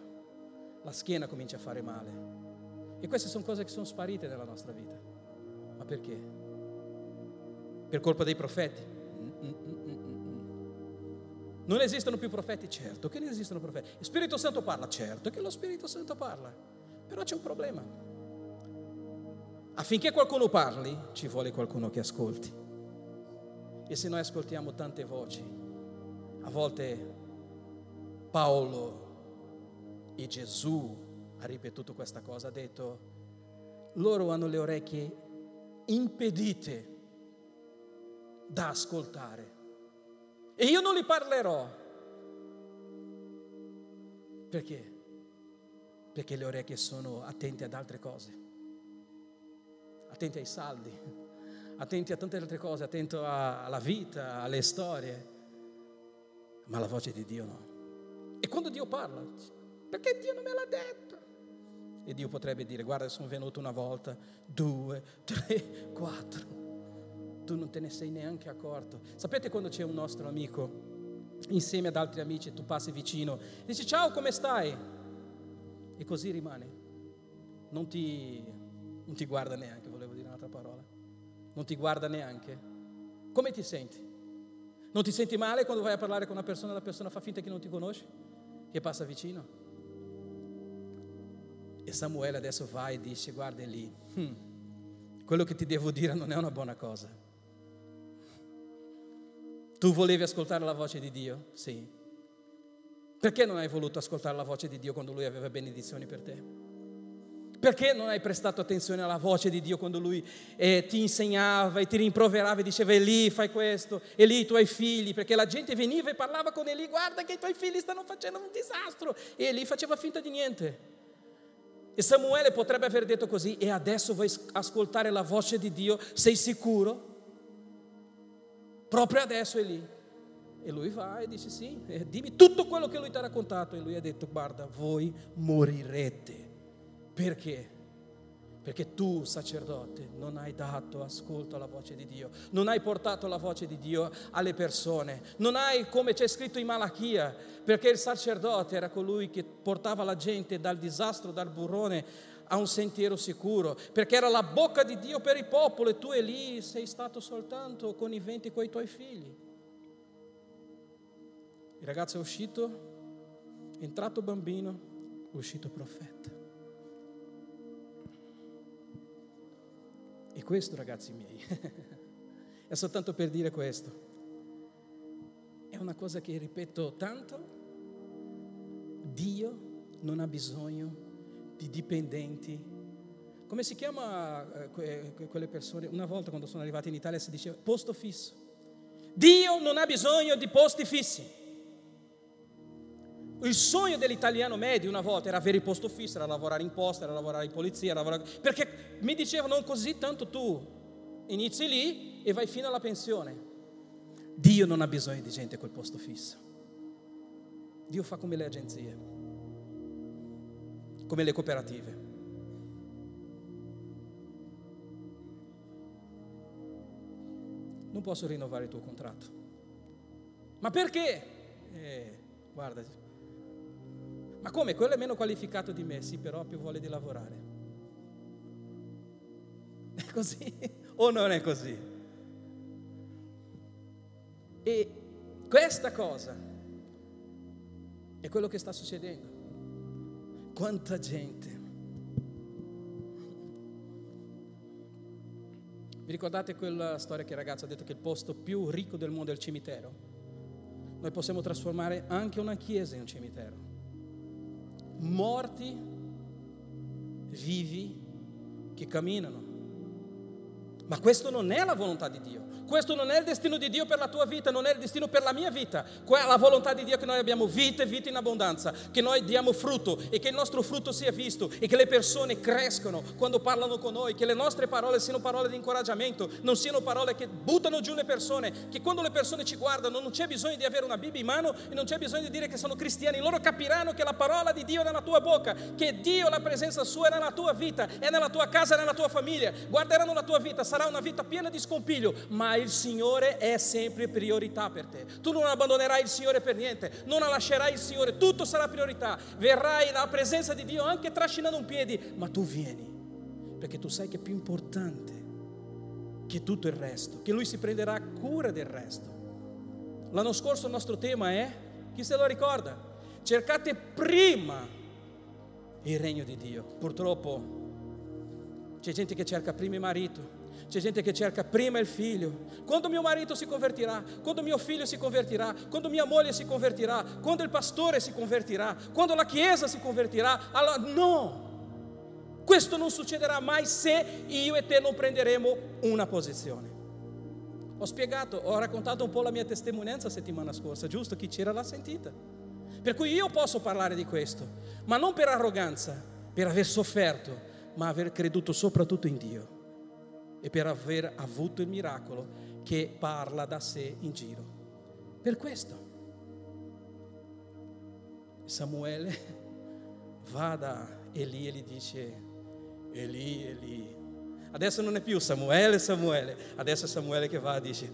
la schiena comincia a fare male. E queste sono cose che sono sparite nella nostra vita. Ma perché? Per colpa dei profeti? Non esistono più profeti? Certo che non esistono profeti. Lo Spirito Santo parla? Certo che lo Spirito Santo parla. Però c'è un problema. Affinché qualcuno parli, ci vuole qualcuno che ascolti. E se noi ascoltiamo tante voci, a volte Paolo e Gesù ha ripetuto questa cosa, ha detto, loro hanno le orecchie impedite da ascoltare e io non li parlerò. Perché? Perché le orecchie sono attente ad altre cose, attente ai saldi, attenti a tante altre cose, attento alla vita, alle storie, ma la voce di Dio no. E quando Dio parla, perché Dio non me l'ha detto. E Dio potrebbe dire, guarda, sono venuto una volta, due, tre, quattro. Tu non te ne sei neanche accorto. Sapete quando c'è un nostro amico insieme ad altri amici, tu passi vicino, dici ciao, come stai? E così rimane. Non ti, non ti guarda neanche, volevo dire un'altra parola. Non ti guarda neanche. Come ti senti? Non ti senti male quando vai a parlare con una persona e la persona fa finta che non ti conosce? Che passa vicino? E Samuele adesso va e dice, guarda lì, hmm, quello che ti devo dire non è una buona cosa. Tu volevi ascoltare la voce di Dio? Sì. Perché non hai voluto ascoltare la voce di Dio quando Lui aveva benedizioni per te? Perché non hai prestato attenzione alla voce di Dio quando Lui eh, ti insegnava e ti rimproverava e diceva Eli fai questo, Eli i tuoi figli, perché la gente veniva e parlava con Eli, guarda che i tuoi figli stanno facendo un disastro e Eli faceva finta di niente. E Samuele potrebbe aver detto così, e adesso vuoi ascoltare la voce di Dio? Sei sicuro? Proprio adesso è lì. E lui va e dice sì, e dimmi tutto quello che lui ti ha raccontato. E lui ha detto, guarda, voi morirete. Perché? Perché tu, sacerdote, non hai dato ascolto alla voce di Dio, non hai portato la voce di Dio alle persone, non hai, come c'è scritto in Malachia, perché il sacerdote era colui che portava la gente dal disastro, dal burrone a un sentiero sicuro, perché era la bocca di Dio per il popolo e tu e lì sei stato soltanto connivente con i tuoi figli. Il ragazzo è uscito, è entrato bambino, è uscito profeta. E questo, ragazzi miei, è soltanto per dire questo. È una cosa che ripeto tanto. Dio non ha bisogno di dipendenti. Come si chiama eh, quelle persone? Una volta quando sono arrivati in Italia si diceva posto fisso. Dio non ha bisogno di posti fissi. Il sogno dell'italiano medio una volta era avere il posto fisso, era lavorare in posta, era lavorare in polizia, lavorare... perché mi dicevano così tanto tu inizi lì e vai fino alla pensione. Dio non ha bisogno di gente col posto fisso. Dio fa come le agenzie, come le cooperative. Non posso rinnovare il tuo contratto. Ma perché? Eh, guarda, ma come? Quello è meno qualificato di me, sì, però ha più voglia di lavorare. È così o non è così? E questa cosa è quello che sta succedendo. Quanta gente. Vi ricordate quella storia che il ragazzo ha detto che il posto più ricco del mondo è il cimitero? Noi possiamo trasformare anche una chiesa in un cimitero. Morti, vivi, che camminano. Ma questo non è la volontà di Dio. Questo non è il destino di Dio per la tua vita, non è il destino per la mia vita. È la volontà di Dio che noi abbiamo vita e vita in abbondanza, che noi diamo frutto e che il nostro frutto sia visto e che le persone crescano quando parlano con noi, che le nostre parole siano parole di incoraggiamento, non siano parole che buttano giù le persone, che quando le persone ci guardano non c'è bisogno di avere una Bibbia in mano e non c'è bisogno di dire che sono cristiani, loro capiranno che la parola di Dio è nella tua bocca, che Dio, la presenza sua è nella tua vita, è nella tua casa, è nella tua famiglia. Guarderanno la tua vita, sarà una vita piena di scompiglio, ma il Signore è sempre priorità per te. Tu non abbandonerai il Signore per niente, non lascerai il Signore, tutto sarà priorità. Verrai alla presenza di Dio anche trascinando un piede, ma tu vieni, perché tu sai che è più importante che tutto il resto, che Lui si prenderà cura del resto. L'anno scorso il nostro tema è, chi se lo ricorda? Cercate prima il regno di Dio. Purtroppo c'è gente che cerca prima il marito, c'è gente che cerca prima il figlio. Quando mio marito si convertirà, quando mio figlio si convertirà, quando mia moglie si convertirà, quando il pastore si convertirà, quando la chiesa si convertirà. Allora, no! Questo non succederà mai se io e te non prenderemo una posizione. Ho spiegato, ho raccontato un po' la mia testimonianza settimana scorsa, giusto? Chi c'era l'ha sentita. Per cui io posso parlare di questo, ma non per arroganza, per aver sofferto, ma aver creduto soprattutto in Dio e per aver avuto il miracolo che parla da sé in giro. Per questo Samuele va da Eli e gli dice, Eli, Eli. Adesso non è più Samuele, Samuele, adesso è Samuele che va e dice,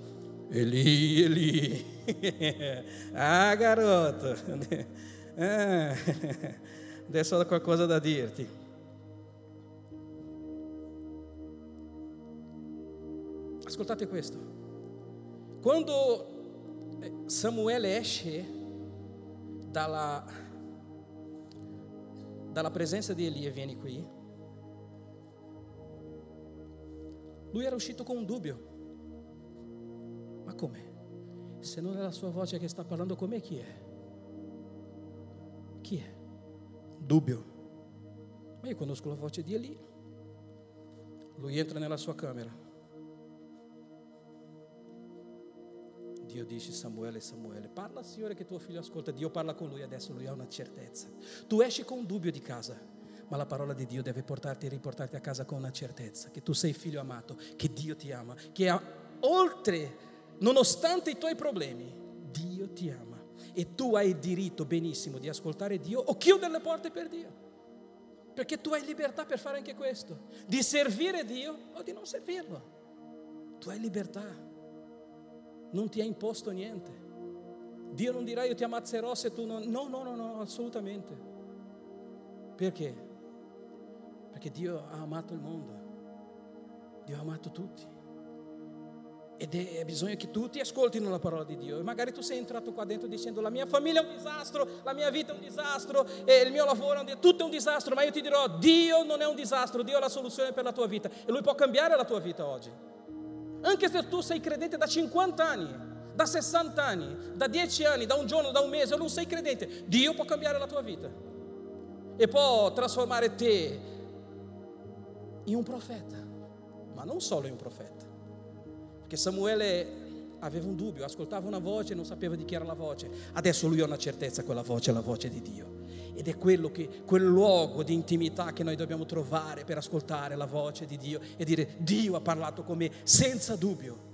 Eli, Eli. ah, garoto. Ah, adesso ho qualcosa da dirti. Ascoltate questo. Quando eh, Samuele esce dalla, dalla presenza di Elia e viene qui, lui era uscito con un dubbio. Ma come? Se non è la sua voce che sta parlando con me, chi è? Chi è? Dubbio. Ma io conosco la voce di Elia. Lui entra nella sua camera. Dio dice Samuele, Samuele, parla Signore che tuo figlio ascolta, Dio parla con lui, adesso lui ha una certezza. Tu esci con un dubbio di casa, ma la parola di Dio deve portarti e riportarti a casa con una certezza, che tu sei figlio amato, che Dio ti ama, che ha, oltre, nonostante i tuoi problemi, Dio ti ama. E tu hai il diritto benissimo di ascoltare Dio o chiudere le porte per Dio. Perché tu hai libertà per fare anche questo, di servire Dio o di non servirlo. Tu hai libertà non ti ha imposto niente. Dio non dirà io ti ammazzerò se tu non... No, no, no, no, assolutamente. Perché? Perché Dio ha amato il mondo. Dio ha amato tutti. Ed è bisogno che tutti ascoltino la parola di Dio. E magari tu sei entrato qua dentro dicendo la mia famiglia è un disastro, la mia vita è un disastro, il mio lavoro è un disastro, tutto è un disastro, ma io ti dirò, Dio non è un disastro, Dio è la soluzione per la tua vita. E Lui può cambiare la tua vita oggi. Anche se tu sei credente da 50 anni, da 60 anni, da 10 anni, da un giorno, da un mese, non sei credente, Dio può cambiare la tua vita e può trasformare te in un profeta, ma non solo in un profeta, perché Samuele aveva un dubbio, ascoltava una voce e non sapeva di chi era la voce, adesso lui ha una certezza, quella voce è la voce di Dio. Ed è quello che, quel luogo di intimità che noi dobbiamo trovare per ascoltare la voce di Dio e dire Dio ha parlato con me senza dubbio.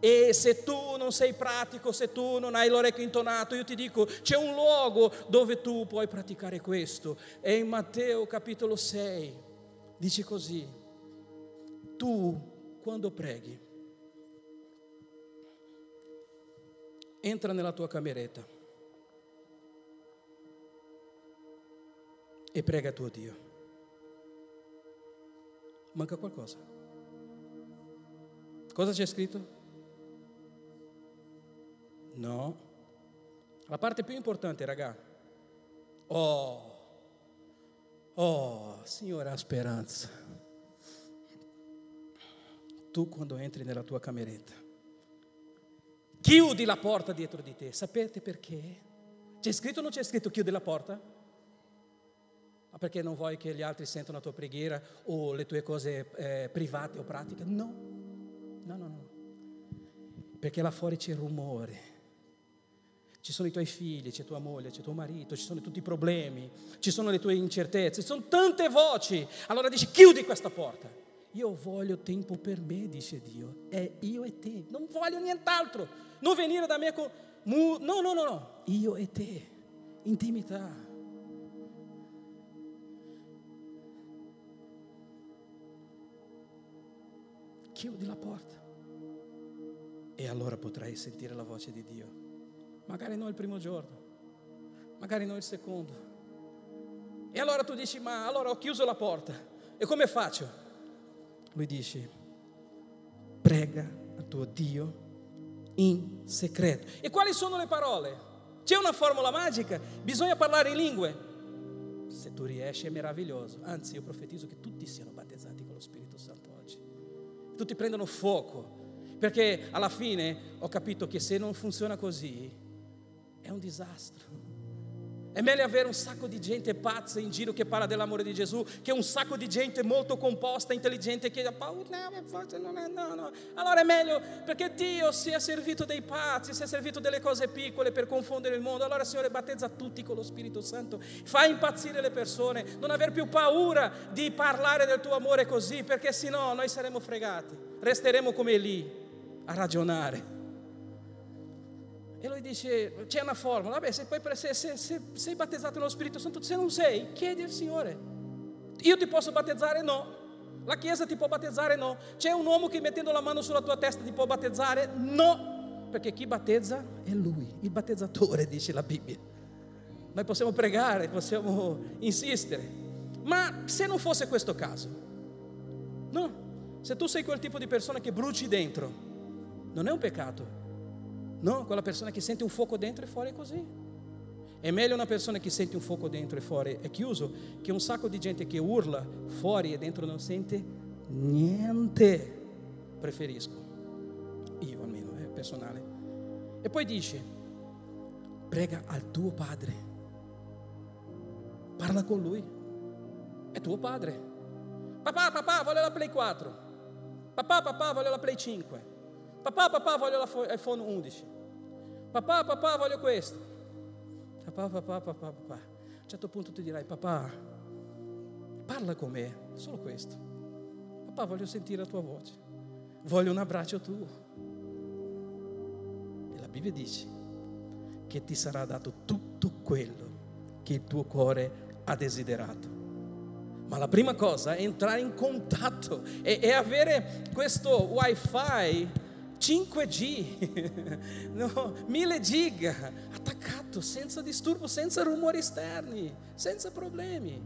E se tu non sei pratico, se tu non hai l'orecchio intonato, io ti dico, c'è un luogo dove tu puoi praticare questo. È in Matteo capitolo 6. Dice così, tu quando preghi, entra nella tua cameretta e prega tuo Dio. Manca qualcosa. Cosa c'è scritto? No. La parte più importante, raga. Oh, oh, Signore, ha speranza. Tu quando entri nella tua cameretta, chiudi la porta dietro di te. Sapete perché? C'è scritto o non c'è scritto chiudi la porta? Ma perché non vuoi che gli altri sentano la tua preghiera o le tue cose eh, private o pratiche? No, no, no, no. Perché là fuori c'è rumore. Ci sono i tuoi figli, c'è tua moglie, c'è tuo marito, ci sono tutti i problemi, ci sono le tue incertezze, ci sono tante voci. Allora dici chiudi questa porta. Io voglio tempo per me, dice Dio. È io e te. Non voglio nient'altro. Non venire da me con... No, no, no, no. Io e te. Intimità. Chiudi la porta e allora potrai sentire la voce di Dio. Magari non il primo giorno, magari non il secondo. E allora tu dici, ma allora ho chiuso la porta, e come faccio? Lui dice, prega a tuo Dio in segreto. E quali sono le parole? C'è una formula magica? Bisogna parlare in lingue. Se tu riesci è meraviglioso. Anzi, io profetizzo che tutti siano battezzati con lo Spirito Santo tutti prendono fuoco, perché alla fine ho capito che se non funziona così è un disastro. È meglio avere un sacco di gente pazza in giro che parla dell'amore di Gesù che un sacco di gente molto composta, intelligente che ha paura. No, non è, no. Allora è meglio perché Dio si è servito dei pazzi, si è servito delle cose piccole per confondere il mondo. Allora Signore battezza tutti con lo Spirito Santo, fa impazzire le persone, non aver più paura di parlare del tuo amore così perché sennò noi saremo fregati, resteremo come lì a ragionare. E lui dice, c'è una formula, vabbè, se, poi, se, se, se sei battezzato nello Spirito Santo, se non sei, chiedi al Signore. Io ti posso battezzare? No. La Chiesa ti può battezzare? No. C'è un uomo che mettendo la mano sulla tua testa ti può battezzare? No. Perché chi battezza è Lui, il battezzatore, dice la Bibbia. Noi possiamo pregare, possiamo insistere. Ma se non fosse questo caso, no. Se tu sei quel tipo di persona che bruci dentro, non è un peccato, No, quella persona che sente un fuoco dentro e fuori è così. È meglio una persona che sente un fuoco dentro e fuori è chiuso che un sacco di gente che urla fuori e dentro non sente niente. Preferisco, io almeno, è personale. E poi dice, prega al tuo padre, parla con lui, è tuo padre. Papà, papà, voglio la Play 4. Papà, papà, voglio la Play 5. Papà, papà, voglio l'iPhone 11. Papà, papà, voglio questo. Papà, papà, papà, papà. A un certo punto ti dirai, papà, parla con me, solo questo. Papà, voglio sentire la tua voce. Voglio un abbraccio tuo. E la Bibbia dice che ti sarà dato tutto quello che il tuo cuore ha desiderato. Ma la prima cosa è entrare in contatto e, e avere questo wifi 5G, no, 1000 giga, attaccato, senza disturbo, senza rumori esterni, senza problemi.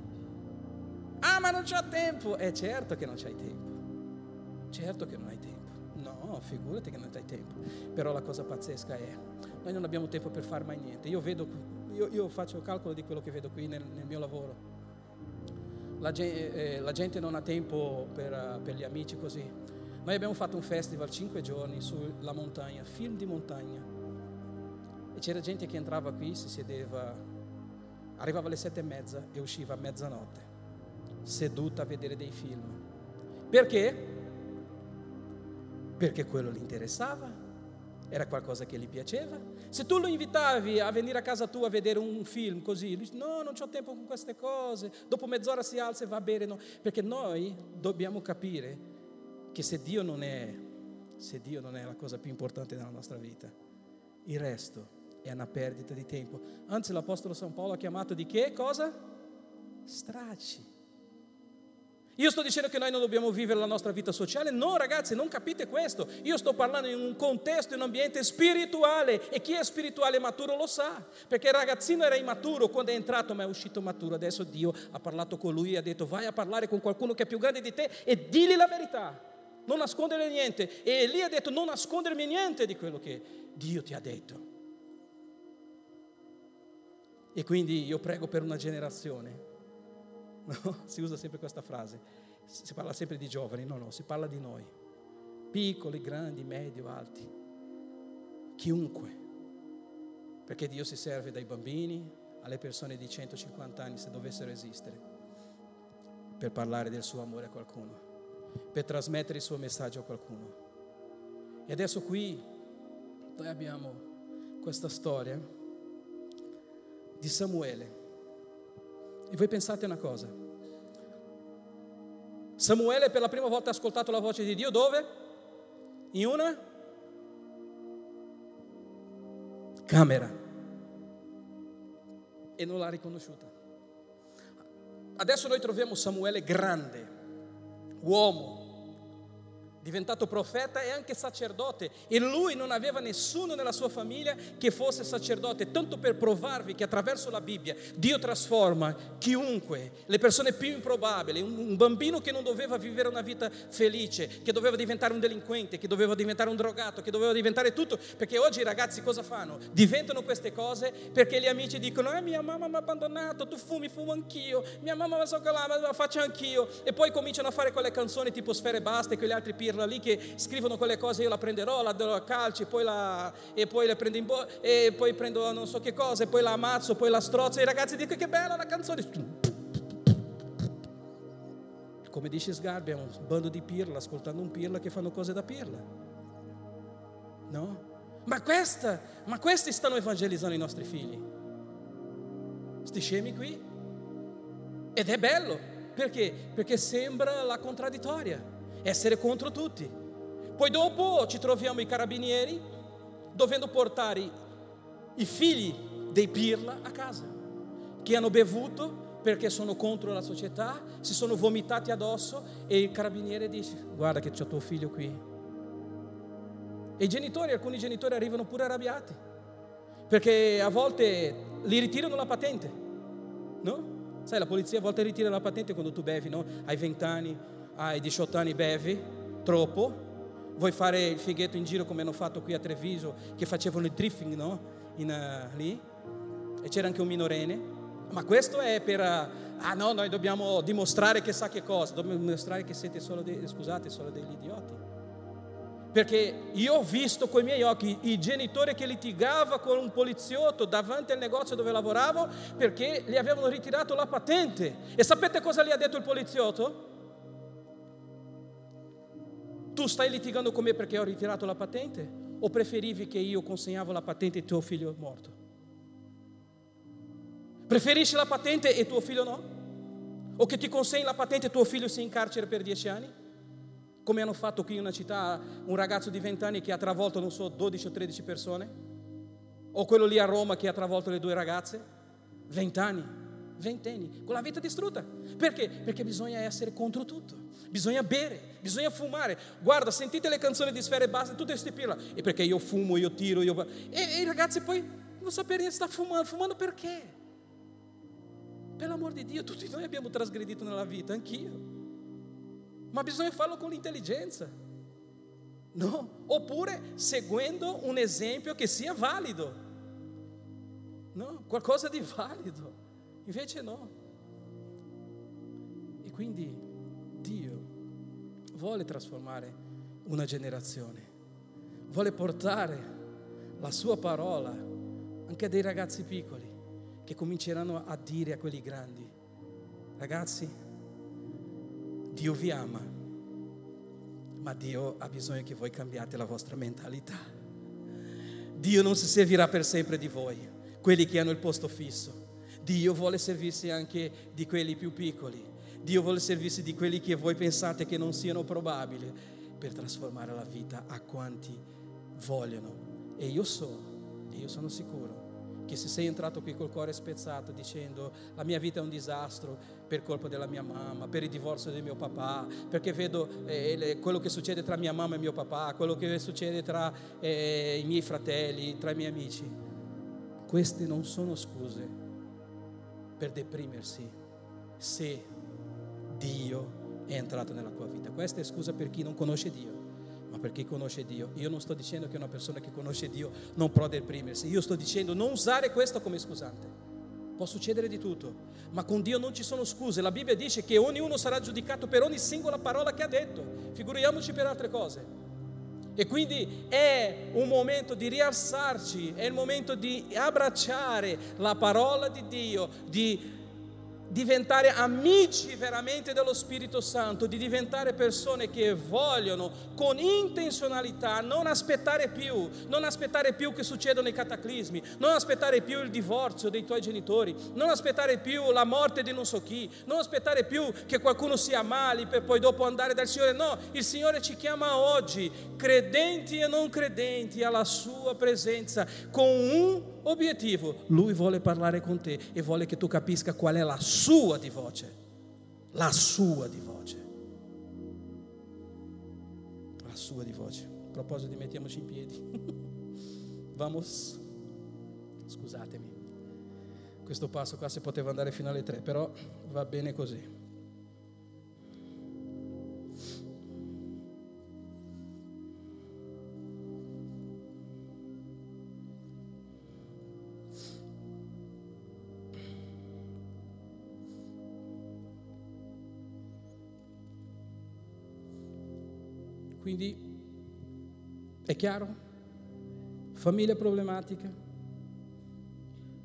Ah, ma non c'ho tempo. Eh, certo che non c'hai tempo. Certo che non hai tempo. No, figurati che non hai tempo. Però la cosa pazzesca è, noi non abbiamo tempo per fare mai niente. Io vedo, io, io faccio il calcolo di quello che vedo qui nel, nel mio lavoro. La eh, la gente, non ha tempo per, per gli amici così noi abbiamo fatto un festival cinque giorni sulla montagna, film di montagna. E c'era gente che entrava qui, si sedeva, arrivava alle sette e mezza e usciva a mezzanotte, seduta a vedere dei film. Perché? Perché quello gli interessava, era qualcosa che gli piaceva. Se tu lo invitavi a venire a casa tua a vedere un film così, lui dice no, non ho tempo con queste cose, dopo mezz'ora si alza e va bene, no. perché noi dobbiamo capire che se Dio non è, se Dio non è la cosa più importante nella nostra vita, il resto è una perdita di tempo. Anzi, l'Apostolo San Paolo ha chiamato di che cosa? Stracci. Io sto dicendo che noi non dobbiamo vivere la nostra vita sociale? No, ragazzi, non capite questo. Io sto parlando in un contesto, in un ambiente spirituale e chi è spirituale e maturo lo sa, perché il ragazzino era immaturo quando è entrato, ma è uscito maturo. Adesso Dio ha parlato con lui e ha detto vai a parlare con qualcuno che è più grande di te e digli la verità, non nascondere niente. E lì ha detto non nascondermi niente di quello che Dio ti ha detto. E quindi io prego per una generazione No? Si usa sempre questa frase. Si parla sempre di giovani, no, no, si parla di noi. Piccoli, grandi, medio, alti. Chiunque. Perché Dio si serve dai bambini alle persone di 150 anni, se dovessero esistere, per parlare del suo amore a qualcuno, per trasmettere il suo messaggio a qualcuno. E adesso qui noi abbiamo questa storia di Samuele e voi pensate una cosa. Samuele per la prima volta ha ascoltato la voce di Dio dove? In una camera. E non l'ha riconosciuta. Adesso noi troviamo Samuele grande, uomo, diventato profeta e anche sacerdote e lui non aveva nessuno nella sua famiglia che fosse sacerdote, tanto per provarvi che attraverso la Bibbia Dio trasforma chiunque, le persone più improbabili, un bambino che non doveva vivere una vita felice, che doveva diventare un delinquente, che doveva diventare un drogato, che doveva diventare tutto, perché oggi i ragazzi cosa fanno? Diventano queste cose perché gli amici dicono, eh mia mamma mi ha abbandonato, tu fumi, fumo anch'io, mia mamma mi so che la faccio anch'io e poi cominciano a fare quelle canzoni tipo Sfere Basta e quegli altri pirla pirla lì che scrivono quelle cose, io la prenderò, la darò a calci, poi la, e poi la prendo in bo- e poi prendo non so che cosa, e poi la ammazzo, poi la strozzo, e i ragazzi dicono che bella la canzone. Come dice Sgarbi, è un bando di pirla, ascoltando un pirla che fanno cose da pirla. No? Ma, questa, ma questi stanno evangelizzando i nostri figli. Sti scemi qui. Ed è bello. Perché? Perché sembra la contraddittoria essere contro tutti. Poi dopo ci troviamo i carabinieri dovendo portare i figli dei pirla a casa, che hanno bevuto perché sono contro la società, si sono vomitati addosso e il carabiniere dice guarda che c'è tuo figlio qui. E i genitori, alcuni genitori arrivano pure arrabbiati, perché a volte li ritirano la patente, no? Sai, la polizia a volte ritira la patente quando tu bevi, no? Hai 20 hai 18 anni bevi troppo, vuoi fare il fighetto in giro come hanno fatto qui a Treviso, che facevano il drifting no? in, uh, lì, e c'era anche un minorenne, ma questo è per, uh, ah no, noi dobbiamo dimostrare che sa che cosa, dobbiamo dimostrare che siete solo, dei, scusate, solo degli idioti. Perché io ho visto con i miei occhi i genitori che litigavano con un poliziotto davanti al negozio dove lavoravo perché gli avevano ritirato la patente. E sapete cosa gli ha detto il poliziotto? Tu stai litigando con me perché ho ritirato la patente? O preferivi che io consegnavo la patente e tuo figlio è morto? Preferisci la patente e tuo figlio no? O che ti consegni la patente e tuo figlio sia in carcere per dieci anni? Come hanno fatto qui in una città un ragazzo di 20 anni che ha travolto, non so, 12 o 13 persone? O quello lì a Roma che ha travolto le due ragazze? 20 anni, 20 anni, con la vita distrutta. Perché? Perché bisogna essere contro tutto bisogna bere, bisogna fumare. Guarda, sentite le canzoni di Sfere Basta, tutte queste pirla. E perché io fumo, io tiro, io... E, e i ragazzi poi non sapere sta fumando, fumando perché? Per l'amor di Dio, tutti noi abbiamo trasgredito nella vita, anch'io. Ma bisogna farlo con l'intelligenza. No? Oppure seguendo un esempio che sia valido. No? Qualcosa di valido. Invece no. E quindi Dio vuole trasformare una generazione, vuole portare la sua parola anche a dei ragazzi piccoli che cominceranno a dire a quelli grandi, ragazzi, Dio vi ama, ma Dio ha bisogno che voi cambiate la vostra mentalità. Dio non si servirà per sempre di voi, quelli che hanno il posto fisso. Dio vuole servirsi anche di quelli più piccoli Dio vuole servirsi di quelli che voi pensate che non siano probabili per trasformare la vita a quanti vogliono. E io so, e io sono sicuro, che se sei entrato qui col cuore spezzato dicendo la mia vita è un disastro per colpa della mia mamma, per il divorzio di mio papà, perché vedo eh, quello che succede tra mia mamma e mio papà, quello che succede tra eh, i miei fratelli, tra i miei amici. Queste non sono scuse per deprimersi se Dio è entrato nella tua vita. Questa è scusa per chi non conosce Dio ma per chi conosce Dio. Io non sto dicendo che una persona che conosce Dio non può deprimersi, io sto dicendo non usare questo come scusante. Può succedere di tutto, ma con Dio non ci sono scuse. La Bibbia dice che ognuno sarà giudicato per ogni singola parola che ha detto. Figuriamoci per altre cose. E quindi è un momento di rialzarci, è il momento di abbracciare la parola di Dio, di diventare amici veramente dello Spirito Santo, di diventare persone che vogliono con intenzionalità non aspettare più, non aspettare più che succedano i cataclismi, non aspettare più il divorzio dei tuoi genitori, non aspettare più la morte di non so chi, non aspettare più che qualcuno sia male per poi dopo andare dal Signore. No, il Signore ci chiama oggi, credenti e non credenti, alla sua presenza con un obiettivo, lui vuole parlare con te e vuole che tu capisca qual è la sua di voce, la sua di voce, la sua di voce. A proposito, mettiamoci in piedi. Vamos, scusatemi, questo passo qua si poteva andare fino alle tre, però va bene così. Quindi è chiaro? Famiglia problematica,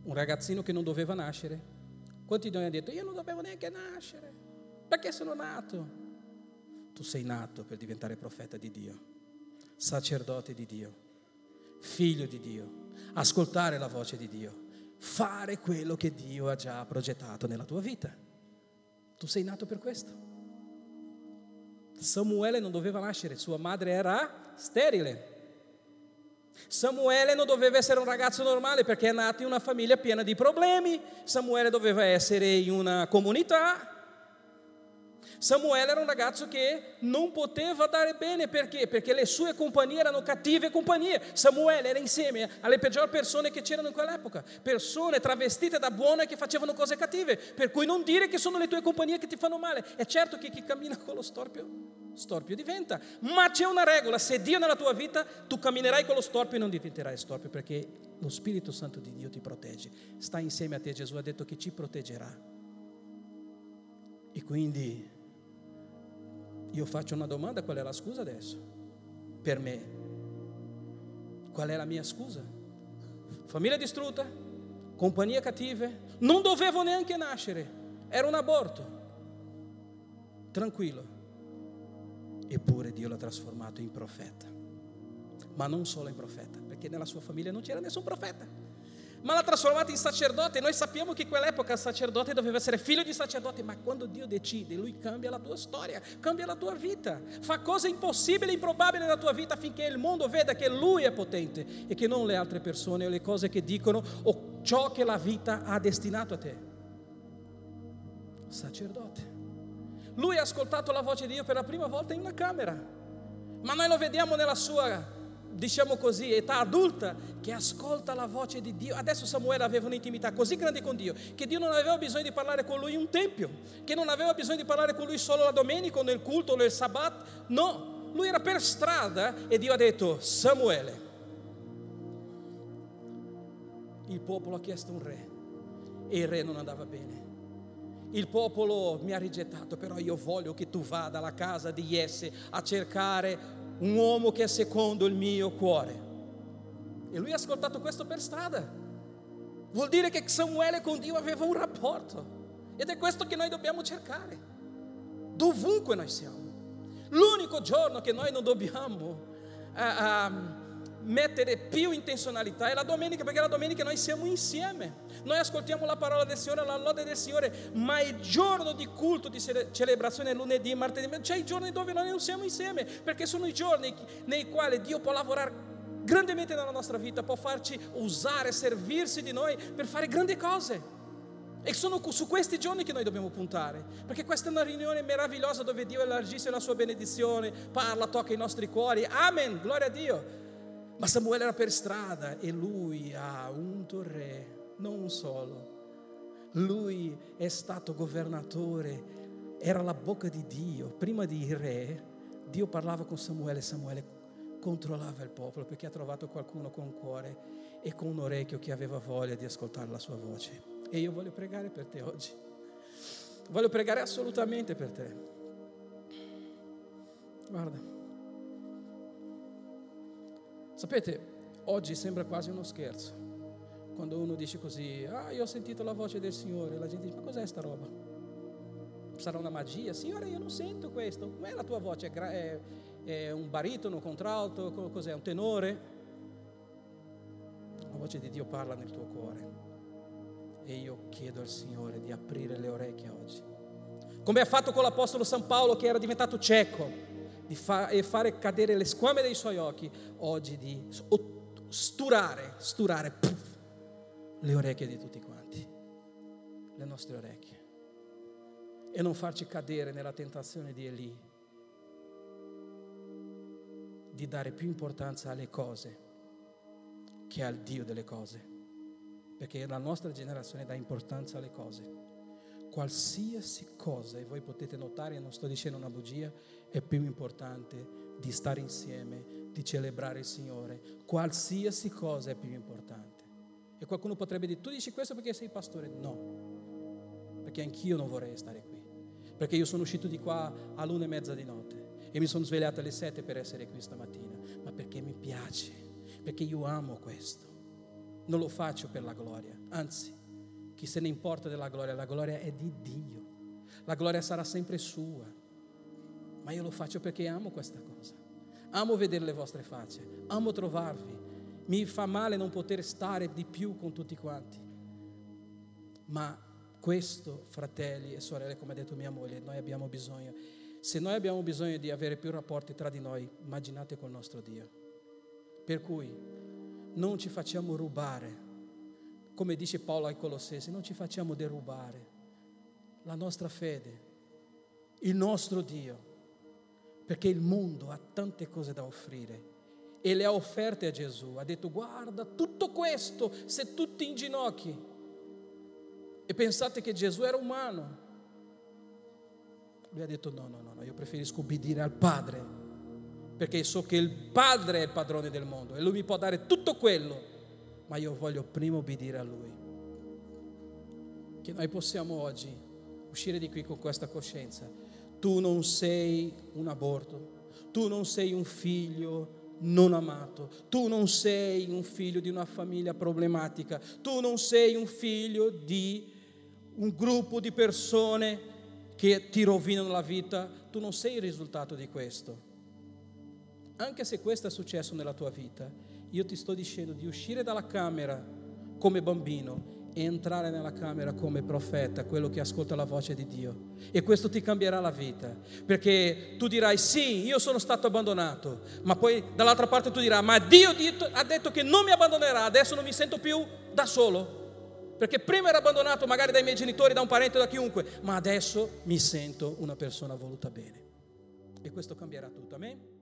un ragazzino che non doveva nascere. Quanti di noi hanno detto io non dovevo neanche nascere? Perché sono nato? Tu sei nato per diventare profeta di Dio, sacerdote di Dio, figlio di Dio, ascoltare la voce di Dio, fare quello che Dio ha già progettato nella tua vita. Tu sei nato per questo. Samuele non doveva nascere, sua madre era sterile. Samuele non doveva essere un ragazzo normale perché è nato in una famiglia piena di problemi. Samuele doveva essere in una comunità Samuele era un ragazzo che non poteva dare bene perché? Perché le sue compagnie erano cattive compagnie. Samuele era insieme alle peggiori persone che c'erano in quell'epoca, persone travestite da buone che facevano cose cattive, per cui non dire che sono le tue compagnie che ti fanno male. È certo che chi cammina con lo storpio, storpio diventa, ma c'è una regola, se Dio nella tua vita, tu camminerai con lo storpio e non diventerai storpio perché lo Spirito Santo di Dio ti protegge, sta insieme a te, Gesù ha detto che ci proteggerà. E quindi io faccio una domanda, qual è la scusa adesso? Per me. Qual è la mia scusa? Famiglia distrutta, compagnie cattive, non dovevo neanche nascere, era un aborto. Tranquillo. Eppure Dio l'ha trasformato in profeta. Ma non solo in profeta, perché nella sua famiglia non c'era nessun profeta ma l'ha trasformato in sacerdote. Noi sappiamo che in quell'epoca il sacerdote doveva essere figlio di sacerdote, ma quando Dio decide, Lui cambia la tua storia, cambia la tua vita, fa cose impossibili, improbabili nella tua vita affinché il mondo veda che Lui è potente e che non le altre persone o le cose che dicono o ciò che la vita ha destinato a te. Sacerdote. Lui ha ascoltato la voce di Dio per la prima volta in una camera, ma noi lo vediamo nella sua diciamo così, età adulta, che ascolta la voce di Dio. Adesso Samuele aveva un'intimità così grande con Dio che Dio non aveva bisogno di parlare con lui in un tempio, che non aveva bisogno di parlare con lui solo la domenica o nel culto o nel sabbat. No, lui era per strada e Dio ha detto, Samuele, il popolo ha chiesto un re e il re non andava bene. Il popolo mi ha rigettato, però io voglio che tu vada alla casa di Jesse a cercare un uomo che è secondo il mio cuore. E lui ha ascoltato questo per strada. Vuol dire che Samuele con Dio aveva un rapporto. Ed è questo che noi dobbiamo cercare. Dovunque noi siamo. L'unico giorno che noi non dobbiamo uh, uh, mettere più intenzionalità è la domenica, perché la domenica noi siamo insieme. Noi ascoltiamo la parola del Signore, la lode del Signore, ma il giorno di culto, di celebrazione lunedì, martedì, c'è i giorni dove noi non siamo insieme, perché sono i giorni nei quali Dio può lavorare grandemente nella nostra vita, può farci usare, servirsi di noi per fare grandi cose. E sono su questi giorni che noi dobbiamo puntare, perché questa è una riunione meravigliosa dove Dio elargisce la sua benedizione, parla, tocca i nostri cuori. Amen, gloria a Dio. Ma Samuele era per strada e lui ha unto re, non un solo. Lui è stato governatore, era la bocca di Dio. Prima di re, Dio parlava con Samuele, Samuele controllava il popolo perché ha trovato qualcuno con cuore e con un orecchio che aveva voglia di ascoltare la sua voce. E io voglio pregare per te oggi. Voglio pregare assolutamente per te. Guarda. Sapete, oggi sembra quasi uno scherzo. Quando uno dice così, ah, io ho sentito la voce del Signore, la gente dice, ma cos'è sta roba? Sarà una magia? Signore, io non sento questo. È la tua voce? È, è, è un baritono, un contralto? Cos'è? Un tenore? La voce di Dio parla nel tuo cuore. E io chiedo al Signore di aprire le orecchie oggi. Come ha fatto con l'Apostolo San Paolo che era diventato cieco fa- e fare cadere le squame dei suoi occhi, oggi di sturare, sturare puff, le orecchie di tutti quanti, le nostre orecchie. E non farci cadere nella tentazione di Eli, di dare più importanza alle cose che al Dio delle cose perché la nostra generazione dà importanza alle cose. Qualsiasi cosa, e voi potete notare, non sto dicendo una bugia, è più importante di stare insieme, di celebrare il Signore. Qualsiasi cosa è più importante. E qualcuno potrebbe dire, tu dici questo perché sei pastore? No, perché anch'io non vorrei stare qui. Perché io sono uscito di qua all'una e mezza di notte e mi sono svegliato alle sette per essere qui stamattina, ma perché mi piace, perché io amo questo non lo faccio per la gloria, anzi, chi se ne importa della gloria, la gloria è di Dio, la gloria sarà sempre sua, ma io lo faccio perché amo questa cosa, amo vedere le vostre facce, amo trovarvi, mi fa male non poter stare di più con tutti quanti, ma questo, fratelli e sorelle, come ha detto mia moglie, noi abbiamo bisogno. Se noi abbiamo bisogno di avere più rapporti tra di noi, immaginate col nostro Dio. Per cui non ci facciamo rubare. Come dice Paolo ai Colossesi, non ci facciamo derubare la nostra fede, il nostro Dio, perché il mondo ha tante cose da offrire e le ha offerte a Gesù. Ha detto guarda tutto questo se tutti in ginocchi. E pensate che Gesù era umano. Lui ha detto no, no, no, no io preferisco ubbidire al Padre perché so che il Padre è il padrone del mondo e Lui mi può dare tutto quello, ma io voglio prima obbedire a Lui. Che noi possiamo oggi uscire di qui con questa coscienza. Tu non sei un aborto, tu non sei un figlio non amato, tu non sei un figlio di una famiglia problematica, tu non sei un figlio di un gruppo di persone che ti rovinano la vita, tu non sei il risultato di questo. Anche se questo è successo nella tua vita, io ti sto dicendo di uscire dalla camera come bambino entrare nella camera come profeta, quello che ascolta la voce di Dio. E questo ti cambierà la vita, perché tu dirai sì, io sono stato abbandonato, ma poi dall'altra parte tu dirai, ma Dio ha detto che non mi abbandonerà, adesso non mi sento più da solo. Perché prima ero abbandonato magari dai miei genitori, da un parente, da chiunque, ma adesso mi sento una persona voluta bene. E questo cambierà tutto, amen?